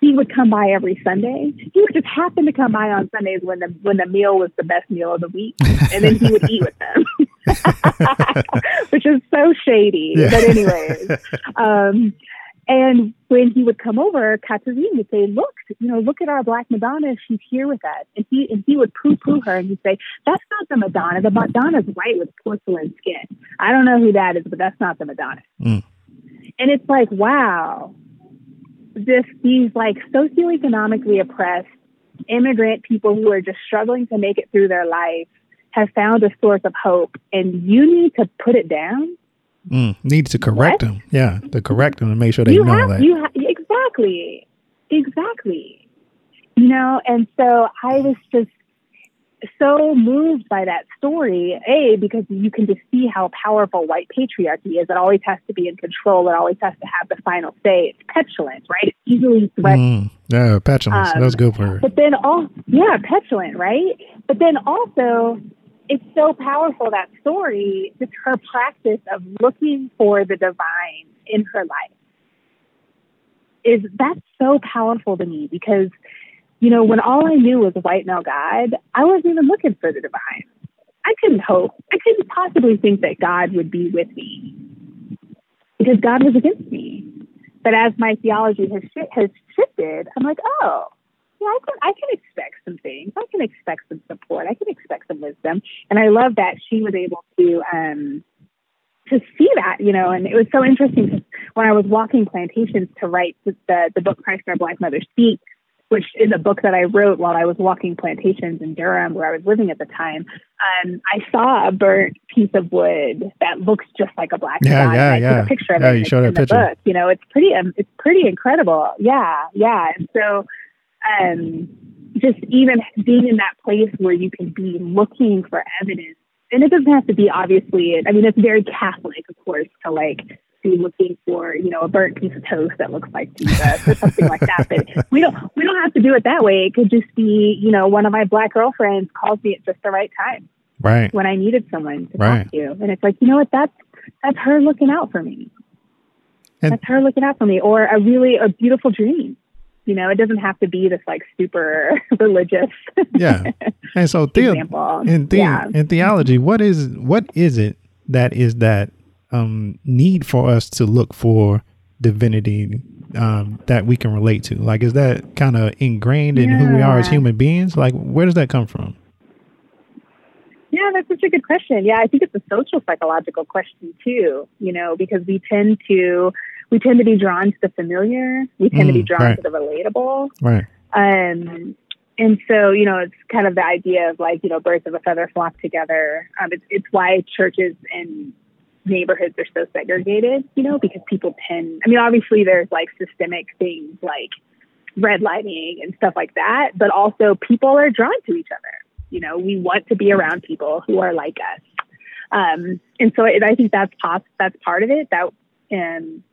he would come by every Sunday. He would just happen to come by on Sundays when the when the meal was the best meal of the week, and then he would eat with them, [LAUGHS] [LAUGHS] which is so shady. Yeah. But anyways, um, and when he would come over, Catherine would say, "Look, you know, look at our Black Madonna. She's here with us." And he and he would poo-poo her, and he'd say, "That's not the Madonna. The Madonna's white with porcelain skin. I don't know who that is, but that's not the Madonna." Mm. And it's like, wow, this these like socioeconomically oppressed immigrant people who are just struggling to make it through their life have found a source of hope, and you need to put it down Mm, needs to correct what? them. Yeah, to correct them and make sure they you know have, that. You ha- exactly, exactly. You know, and so I was just so moved by that story. A because you can just see how powerful white patriarchy is. It always has to be in control. It always has to have the final say. It's petulant, right? It's easily threatened. Mm, yeah, petulant. Um, That's good for her. But then all yeah, petulant, right? But then also it's so powerful that story just her practice of looking for the divine in her life is that's so powerful to me because you know when all i knew was white male god i wasn't even looking for the divine. I couldn't hope. I couldn't possibly think that god would be with me because god was against me. But as my theology has, has shifted i'm like oh yeah, I can, I can expect some things. I can expect some support. I can expect some wisdom. And I love that she was able to, um, to see that, you know, and it was so interesting because when I was walking plantations to write the, the book Christ Our Black Mother Speak, which is a book that I wrote while I was walking plantations in Durham, where I was living at the time. Um, I saw a burnt piece of wood that looks just like a black yeah, yeah, yeah. took a picture of yeah, it you showed the picture. book. You know, it's pretty, um, it's pretty incredible. Yeah, yeah. And so um, just even being in that place where you can be looking for evidence. And it doesn't have to be obviously, I mean, it's very Catholic, of course, to like be looking for, you know, a burnt piece of toast that looks like Jesus or something like that. But we don't, we don't have to do it that way. It could just be, you know, one of my black girlfriends calls me at just the right time. Right. When I needed someone to right. talk to. And it's like, you know what, that's, that's her looking out for me. And that's her looking out for me. Or a really, a beautiful dream you know, it doesn't have to be this like super [LAUGHS] religious. yeah. And so the- in, the- yeah. in theology, what is what is it that is that um, need for us to look for divinity um, that we can relate to? Like, is that kind of ingrained in yeah. who we are as human beings? Like, where does that come from? Yeah, that's such a good question. Yeah, I think it's a social psychological question too, you know, because we tend to we tend to be drawn to the familiar. We tend mm, to be mm, drawn right. to the relatable. Right. Um, and so, you know, it's kind of the idea of like, you know, birds of a feather flock together. Um, it's, it's why churches and neighborhoods are so segregated, you know, because people tend, I mean, obviously there's like systemic things like redlining and stuff like that, but also people are drawn to each other. You know, we want to be around people who are like us. Um, and so it, I think that's that's part of it that, um,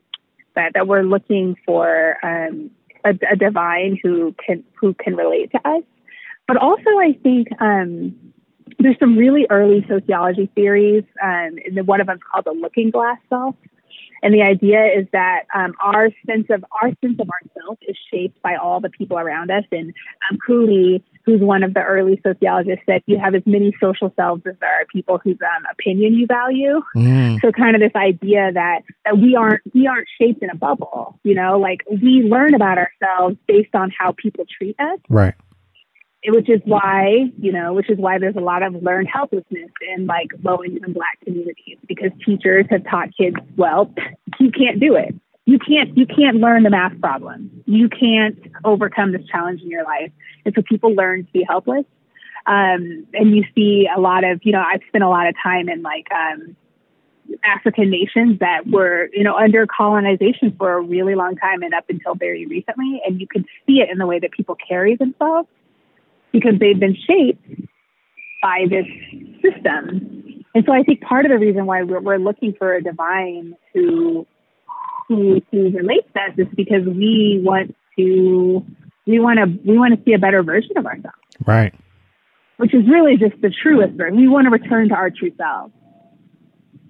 that that we're looking for um, a, a, divine who can who can relate to us. But also, I think um, there's some really early sociology theories, um, and one of them's called the looking glass self. And the idea is that um, our sense of our sense of ourself is shaped by all the people around us, and um, Cooley who's one of the early sociologists, said you have as many social selves as there are people whose um, opinion you value. Mm. So kind of this idea that that we aren't we aren't shaped in a bubble, you know, like we learn about ourselves based on how people treat us. Right. Which is why, you know, which is why there's a lot of learned helplessness in like low income black communities because teachers have taught kids, well, [LAUGHS] you can't do it you can't you can't learn the math problem. You can't overcome this challenge in your life, and so people learn to be helpless. Um, and you see a lot of you know I've spent a lot of time in like um, African nations that were you know under colonization for a really long time and up until very recently, and you can see it in the way that people carry themselves because they've been shaped by this system. And so I think part of the reason why we're, we're looking for a divine who who who relates to us is because we want to we want to we want to see a better version of ourselves. Right. Which is really just the truest version. We want to return to our true self.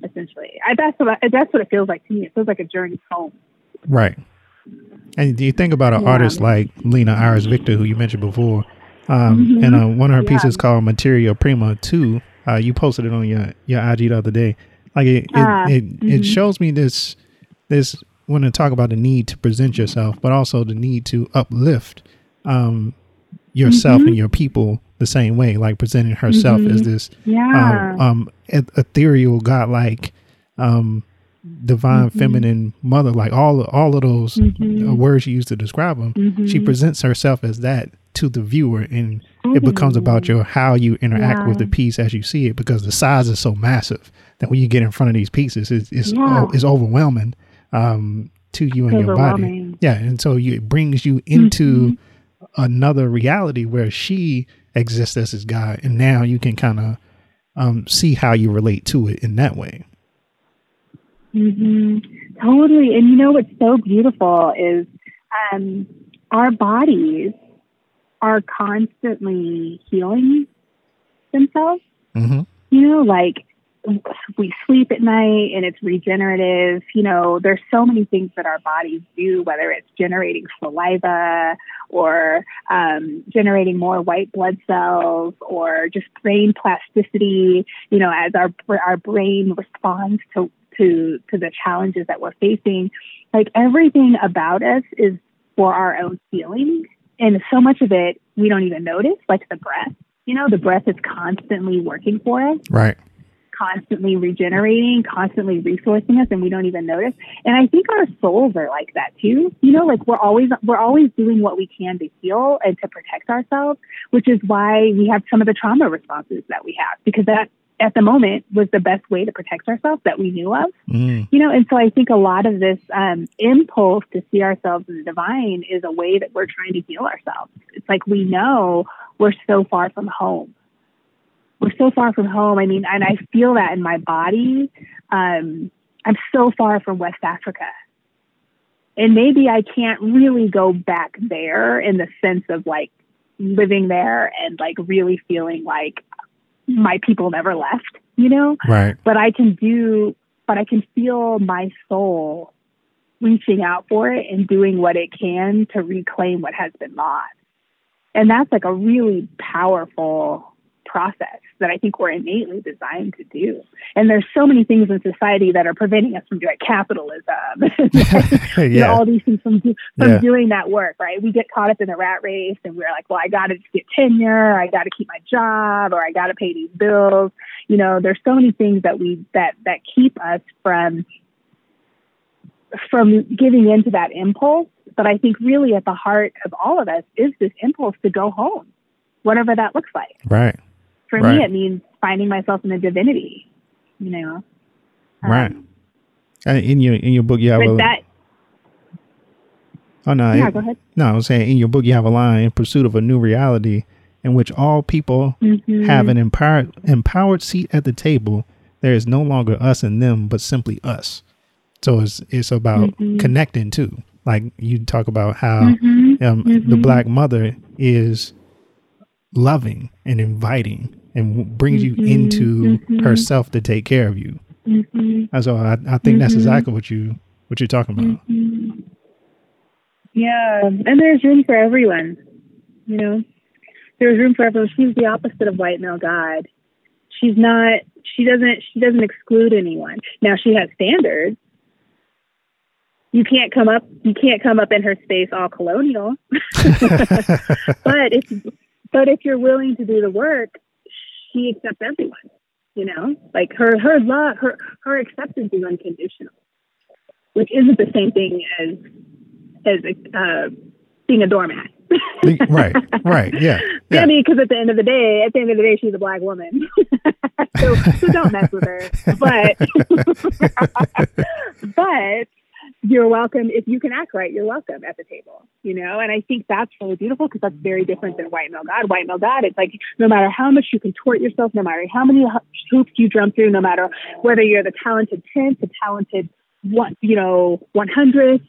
Essentially, I, that's what I, that's what it feels like to me. It feels like a journey home. Right. And do you think about an yeah. artist like Lina Iris Viktor, who you mentioned before, um, mm-hmm. and uh, one of her yeah. pieces called Materia Prima Two. Uh, you posted it on your your IG the other day. Like it, it, uh, it, mm-hmm. it shows me this this want to talk about the need to present yourself, but also the need to uplift um, yourself mm-hmm. and your people the same way, like presenting herself mm-hmm. as this yeah. um, um, ethereal, godlike, um, divine, mm-hmm. feminine mother. Like all all of those mm-hmm. words she used to describe them, she Mm-hmm. presents herself as that to the viewer, and it becomes about your how you interact Yeah. with the piece as you see it, because the size is so massive that when you get in front of these pieces, it's it's, Yeah. o- it's overwhelming um, to you and your body. Yeah, and so you, it brings you into another reality where she exists as this guy, and now you can kind of um, see how you relate to it in that way. hmm Totally. And you know what's so beautiful is um, our bodies are constantly healing themselves. hmm You know, like we sleep at night and it's regenerative. You know, there's so many things that our bodies do, whether it's generating saliva or um, generating more white blood cells or just brain plasticity. You know, as our our brain responds to to to the challenges that we're facing, like everything about us is for our own healing, and so much of it we don't even notice, like the breath. You know, the breath is constantly working for us Right. constantly regenerating, constantly resourcing us, and we don't even notice. And I think our souls are like that too. You know, like we're always we're always doing what we can to heal and to protect ourselves, which is why we have some of the trauma responses that we have because that at the moment was the best way to protect ourselves that we knew of. Mm. You know, and so I think a lot of this um, impulse to see ourselves as divine is a way that we're trying to heal ourselves. It's like we know we're so far from home. We're so far from home. I mean, and I feel that in my body. Um, I'm so far from West Africa. And maybe I can't really go back there in the sense of like living there and like really feeling like my people never left, you know? Right. but I can do, but I can feel my soul reaching out for it and doing what it can to reclaim what has been lost. And that's like a really powerful process that I think we're innately designed to do. And there's so many things in society that are preventing us from doing capitalism, [LAUGHS] [LAUGHS] you know, all these things from, do, from Yeah. doing that work, right? We get caught up in the rat race and we're like, well, I got to get tenure, I got to keep my job, or I got to pay these bills. You know, there's so many things that we that that keep us from from giving into that impulse. But I think really at the heart of all of us is this impulse to go home, whatever that looks like. Right. For Right. me, it means finding myself in a divinity. You know, Um, Right. And in your in your book, you have a that, oh no, yeah, it- go ahead. no, I was saying in your book you have a line in pursuit of a new reality in which all people Mhm. have an empowered empowered seat at the table. There is no longer us and them, but simply us. So it's it's about Mhm. connecting too. Like you talk about how Mhm. um, the Mhm. black mother is loving and inviting and brings you Mhm. into Mhm. herself to take care of you. Mhm. So I, I think that's Mhm. exactly what you what you're talking about. Mhm. Yeah, and there's room for everyone, you know. there's room for everyone. She's the opposite of white male God. She's not. She doesn't. She doesn't exclude anyone. Now she has standards. You can't come up. You can't come up in her space all colonial. [LAUGHS] [LAUGHS] but if but if you're willing to do the work, she accepts everyone. You know, like her her love her her acceptance is unconditional, which isn't the same thing as as uh, being a doormat. right, right, yeah. [LAUGHS] yeah. I mean, because at the end of the day, at the end of the day, she's a black woman, [LAUGHS] so, so don't mess with her. But, [LAUGHS] but you're welcome if you can act right. You're welcome at the table, you know. And I think that's really beautiful because that's very different than white male God. White male God, it's like no matter how much you contort yourself, no matter how many hoops you jump through, no matter whether you're the talented tenth, the talented one, you know, one hundredth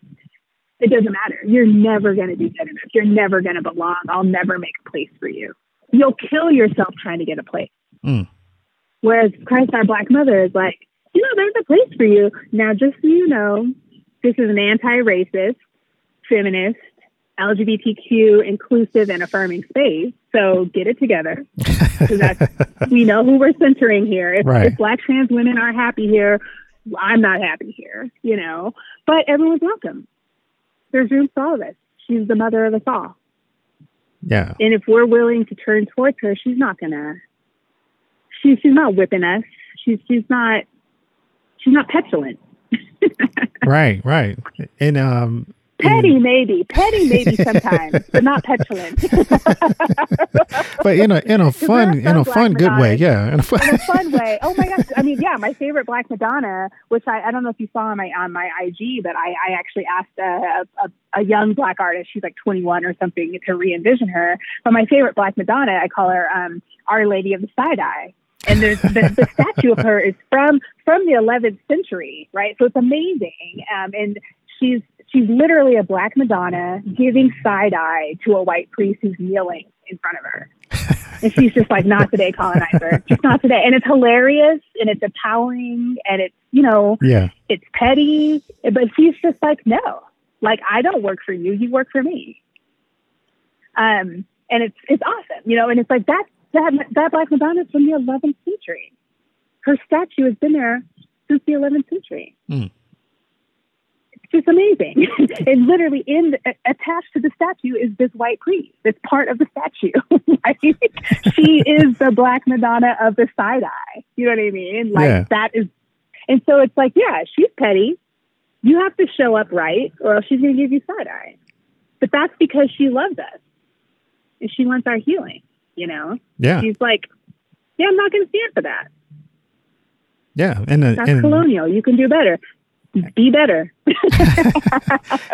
it doesn't matter. You're never going to be good enough. You're never going to belong. I'll never make a place for you. You'll kill yourself trying to get a place. Mm. Whereas Christ, our Black Mother, is like, you know, there's a place for you. Now, just so you know, this is an anti racist, feminist, LGBTQ inclusive and affirming space. So get it together. [LAUGHS] we know who we're centering here. If, right. if Black trans women are happy here, I'm not happy here, you know, but everyone's welcome there's room for all of us. She's the mother of us all. Yeah. And if we're willing to turn towards her, she's not gonna. She's she's not whipping us. She's she's not. She's not petulant. [LAUGHS] right, right. And um, Petty, maybe. Petty, maybe [LAUGHS] sometimes, but not petulant. [LAUGHS] but in a in a fun in a fun good way, yeah. In a fun, in a fun [LAUGHS] way. Oh my gosh! I mean, yeah, my favorite Black Madonna, which I, I don't know if you saw on my on my IG, but I, I actually asked a, a, a young Black artist, she's like 21 or something, to re-envision her. But my favorite Black Madonna, I call her um, Our Lady of the Side Eye and there's the, the statue of her is from from the 11th century, right? So it's amazing, um, and she's she's literally a black Madonna giving side eye to a white priest who's kneeling in front of her. [LAUGHS] and she's just like, not today, colonizer. Just not today. And it's hilarious and it's empowering and it's, you know, yeah, it's petty. But she's just like, no, like I don't work for you, you work for me. Um, and it's it's awesome, you know, and it's like that that that Black Madonna is from the 11th century. Her statue has been there since the 11th century. Mm just amazing. [LAUGHS] and literally in the, attached to the statue is this white priest. It's part of the statue. [LAUGHS] she is the black Madonna of the side eye. You know what I mean? Like yeah. that is and so it's like, yeah, she's petty. You have to show up right or else she's gonna give you side eye. But that's because she loves us. And she wants our healing, you know? Yeah. She's like, Yeah, I'm not gonna stand for that. Yeah, and uh, that's and, colonial. You can do better be better. [LAUGHS]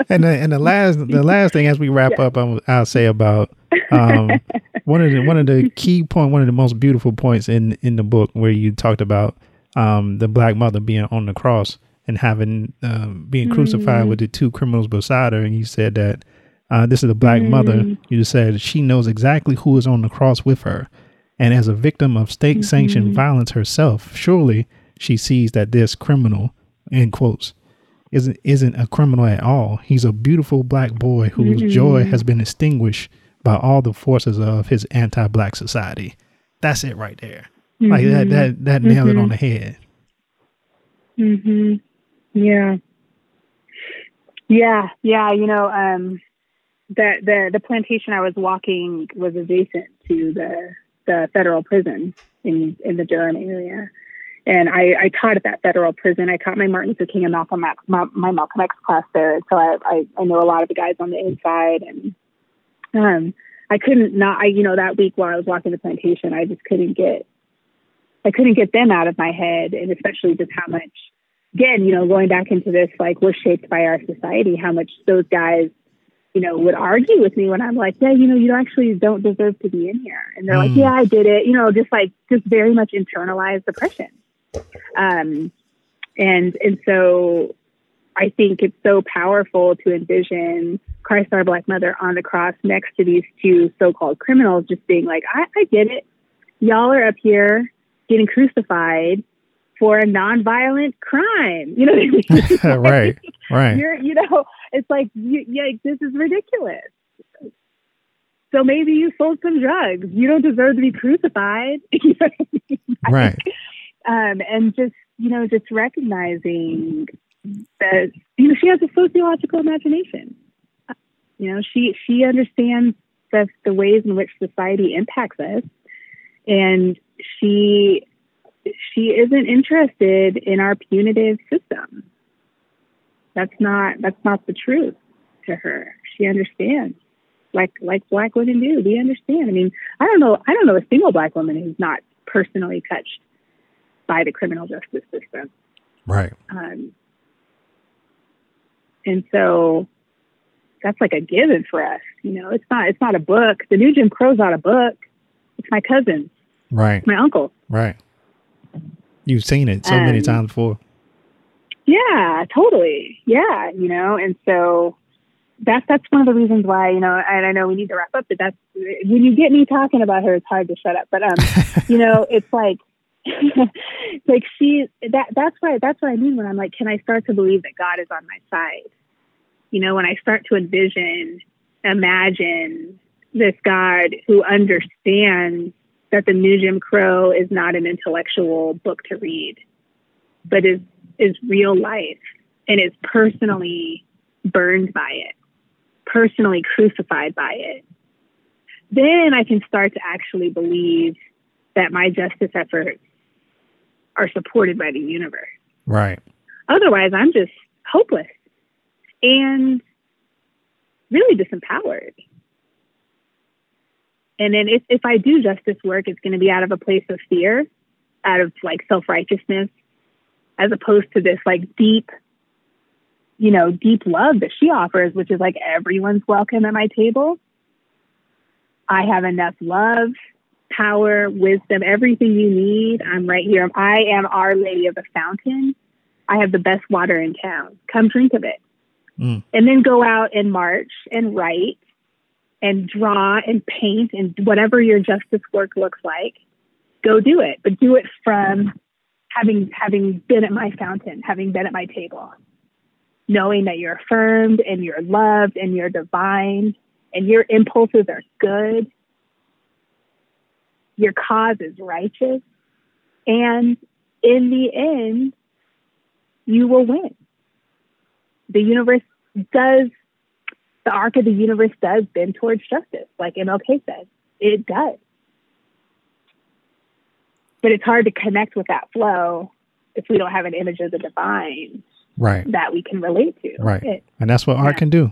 and the, and the last the last thing as we wrap yeah. up, I'll, I'll, say about um, [LAUGHS] one of the one of the key point, one of the most beautiful points in in the book where you talked about um, the black mother being on the cross and having um, being crucified with the two criminals beside her, and you said that uh, this is a black mm-hmm. mother. You said she knows exactly who is on the cross with her, and as a victim of state sanctioned mm-hmm. violence herself, surely she sees that this criminal end quotes, isn't isn't a criminal at all. He's a beautiful black boy whose mm-hmm. joy has been extinguished by all the forces of his anti-black society. That's it right there. Mm-hmm. Like that that that nailed mm-hmm. it on the head. Mhm. Yeah. Yeah, yeah, you know, um the the the plantation I was walking was adjacent to the the federal prison in in the Durham area. And I, I taught at that federal prison. I taught my Martin Luther King and Malcolm X, my, my Malcolm X class there. So I, I, I know a lot of the guys on the inside. And um, I couldn't not, I, you know, that week while I was walking the plantation, I just couldn't get, I couldn't get them out of my head. And especially just how much, again, you know, going back into this, like we're shaped by our society, how much those guys you know, would argue with me when I'm like, yeah, you know, you actually don't deserve to be in here. And they're mm. like, yeah, I did it. You know, just like, just very much internalized oppression. Um, and and so I think it's so powerful to envision Christ our Black Mother on the cross next to these two so-called criminals, just being like, I, I get it. Y'all are up here getting crucified for a nonviolent crime. You know what I mean? [LAUGHS] [LAUGHS] right, right. You're, you know, it's like, you, yeah, this is ridiculous. so maybe you sold some drugs. You don't deserve to be crucified. [LAUGHS] You know I mean? Right. Um, and just, you know, just recognizing that, you know, she has a sociological imagination. You know, she, she understands the, the ways in which society impacts us. And she, she isn't interested in our punitive system. That's not, that's not the truth to her. She understands like like black women do. We understand. I mean, I don't know. I don't know a single black woman who's not personally touched by the criminal justice system. Right. Um, and so that's like a given for us. You know, it's not it's not a book. The new Jim Crow's not a book. It's my cousin. Right. It's My uncle. Right. You've seen it so um, many times before. Yeah, totally. Yeah, you know, and so that's that's one of the reasons why you know and i know we need to wrap up but that's when you get me talking about her it's hard to shut up but um [LAUGHS] you know it's like [LAUGHS] like she that that's why that's what i mean when i'm like can i start to believe that god is on my side? You know when i start to envision imagine this god who understands that the new jim crow is not an intellectual book to read but is is real life and is personally burned by it personally crucified by it, then I can start to actually believe that my justice efforts are supported by the universe. Right. Otherwise, I'm just hopeless and really disempowered. And then if, if I do justice work, it's going to be out of a place of fear, out of like self righteousness, as opposed to this like deep you know, deep love that she offers, which is like everyone's welcome at my table. I have enough love, power, wisdom, everything you need. I'm right here. I am Our Lady of the Fountain. I have the best water in town. Come drink of it. Mm. And then go out and march and write and draw and paint and whatever your justice work looks like. Go do it, but do it from having having been at my fountain, having been at my table knowing that you're affirmed and you're loved and you're divine and your impulses are good. Your cause is righteous. And in the end, you will win. The universe does, the arc of the universe does bend towards justice, like MLK said. It does. But it's hard to connect with that flow if we don't have an image of the divine right that we can relate to right it, and that's what art can do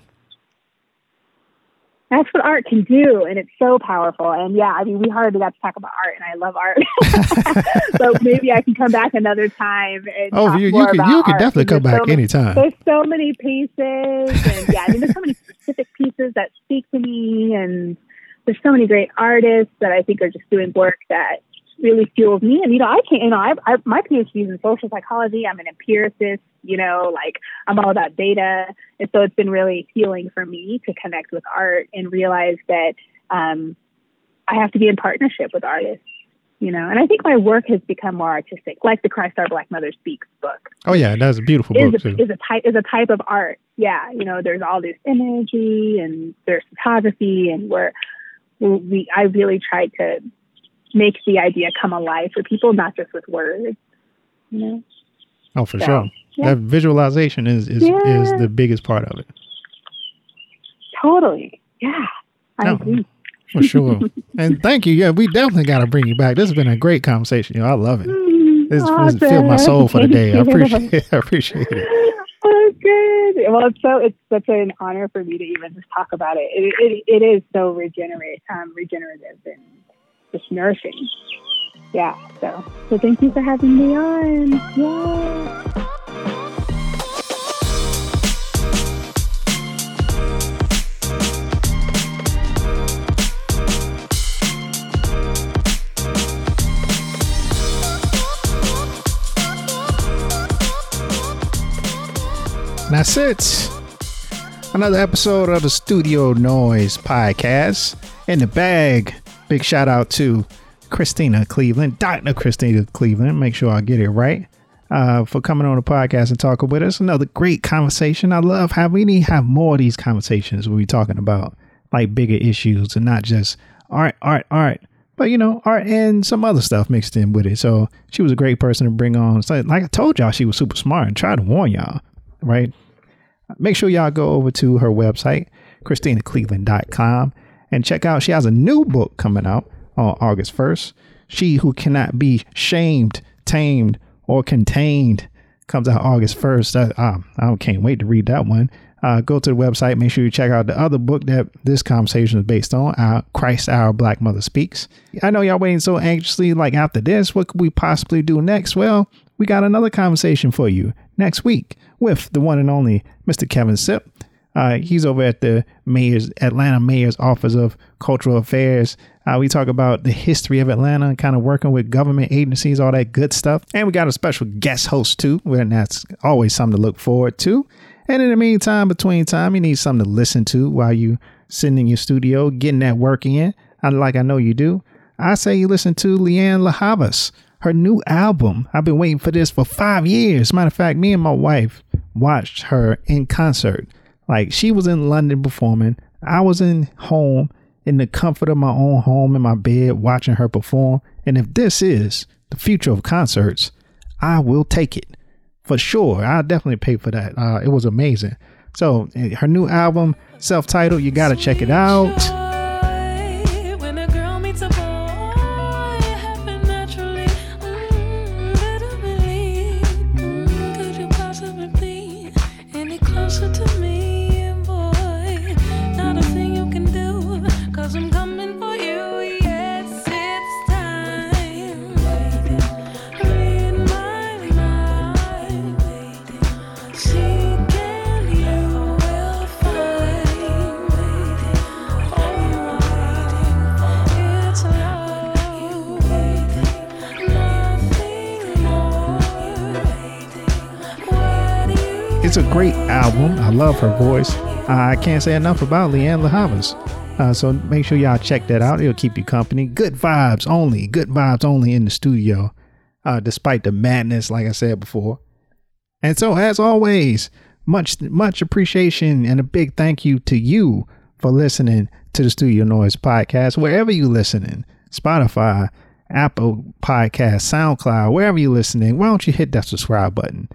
that's what art can do and it's so powerful. And yeah i mean we hardly got to talk about art and i love art. [LAUGHS] So maybe i can come back another time oh you, you can you can definitely come back so anytime. there's so many pieces and yeah i mean there's so many specific pieces that speak to me and there's so many great artists that i think are just doing work that really fuels me. And you know, I can't. You know, I, I my PhD is in social psychology. I'm an empiricist. You know, like I'm all about data, and so it's been really healing for me to connect with art and realize that um, I have to be in partnership with artists. You know, and I think my work has become more artistic, like the Christ Our Black Mother Speaks book. Oh yeah, that's a beautiful is book a, too. Is a type is a type of art. Yeah, you know, there's all this imagery and there's photography, and where we I really tried to make the idea come alive for people, not just with words. You know? Oh, for so, sure. Yeah. That visualization is is, yeah. is the biggest part of it. Totally. Yeah. I no, agree. For sure. and thank you. Yeah, we definitely got to bring you back. This has been a great conversation. You know, I love it. Mm, this awesome. filled my soul for the day. I [LAUGHS] appreciate it. [LAUGHS] I appreciate it. Oh, good. Well, it's so it's such an honor for me to even just talk about it. It, it, it is so regenerate, um, regenerative and just nourishing. Yeah. So, so thank you for having me on. Yeah. That's it. Another episode of the Studio Noise podcast in the bag. Big shout out to Christena Cleveland, Dr. Christena Cleveland. Make sure I get it right. Uh, for coming on the podcast and talking with us. Another great conversation. I love how we need to have more of these conversations when we're talking about like bigger issues and not just art, art, art, but you know, art and some other stuff mixed in with it. So she was a great person to bring on. So, like I told y'all, she was super smart and tried to warn y'all, right? Make sure y'all go over to her website, ChristenaCleveland.com, and check out. She has a new book coming out on August 1st. She Who Cannot Be Shamed, Tamed, or Contained comes out August 1st. I, I, I can't wait to read that one. Uh, go to the website. Make sure you check out the other book that this conversation is based on. Our Christ, Our Black Mother Speaks. I know y'all waiting so anxiously. Like after this, what could we possibly do next? Well, we got another conversation for you next week with the one and only Mr. Kevin Sipp. Uh, he's over at the mayor's Atlanta Mayor's Office of Cultural Affairs. Uh, we talk about the history of Atlanta kind of working with government agencies, all that good stuff. And we got a special guest host too, and that's always something to look forward to. And in the meantime, between time, you need something to listen to while you sitting in your studio, getting that work in. Like I know you do. I say you listen to Lianne La Havas, her new album. I've been waiting for this for five years. Matter of fact, me and my wife watched her in concert. Like she was in London performing. I was in home in the comfort of my own home in my bed watching her perform. And if this is the future of concerts, I will take it for sure. I'll definitely pay for that. Uh, it was amazing. So her new album, self-titled, you got to check it out. It's a great album. I love her voice. I can't say enough about Lianne La Havas. Uh, so make sure y'all check that out. It'll keep you company. Good vibes only. Good vibes only in the studio, uh, despite the madness, like I said before. And so, as always, much much appreciation and a big thank you to you for listening to the Studio Noise podcast, wherever you're listening, Spotify, Apple Podcast, SoundCloud, wherever you're listening. Why don't you hit that subscribe button?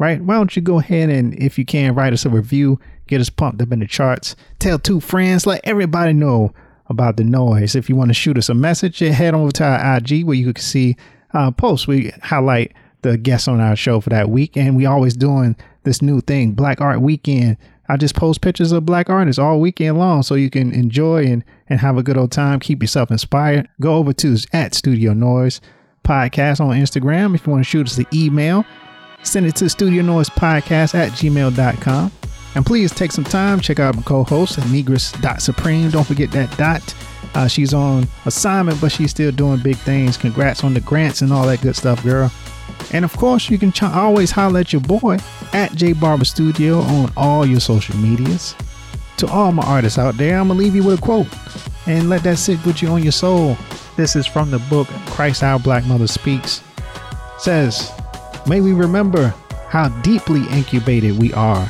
Right? Why don't you go ahead and, if you can, write us a review, get us pumped up in the charts, tell two friends, let everybody know about the noise. If you want to shoot us a message, head over to our IG where you can see uh, posts. We highlight the guests on our show for that week, and we always doing this new thing, Black Art Weekend. I just post pictures of black artists all weekend long so you can enjoy and, and have a good old time. Keep yourself inspired. Go over to at Studio Noise Podcast on Instagram if you want to shoot us the email Send it to Studio Noise Podcast at gmail.com. And please take some time, check out my co-host, Negress.Supreme. Don't forget that dot. Uh, she's on assignment, but she's still doing big things. Congrats on the grants and all that good stuff, girl. And of course, you can ch- always holler at your boy at J Barber Studio on all your social medias. To all my artists out there, I'm gonna leave you with a quote and let that sit with you on your soul. This is from the book Christ Our Black Mother Speaks. Says, May we remember how deeply incubated we are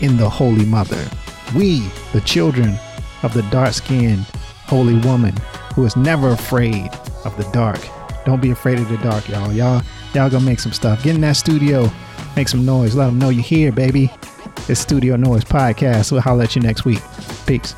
in the Holy Mother. We, the children of the dark skinned holy woman who is never afraid of the dark. Don't be afraid of the dark, y'all. Y'all, y'all gonna make some stuff. Get in that studio, make some noise. Let them know you're here, baby. It's Studio Noise Podcast. We'll holler at you next week. Peace.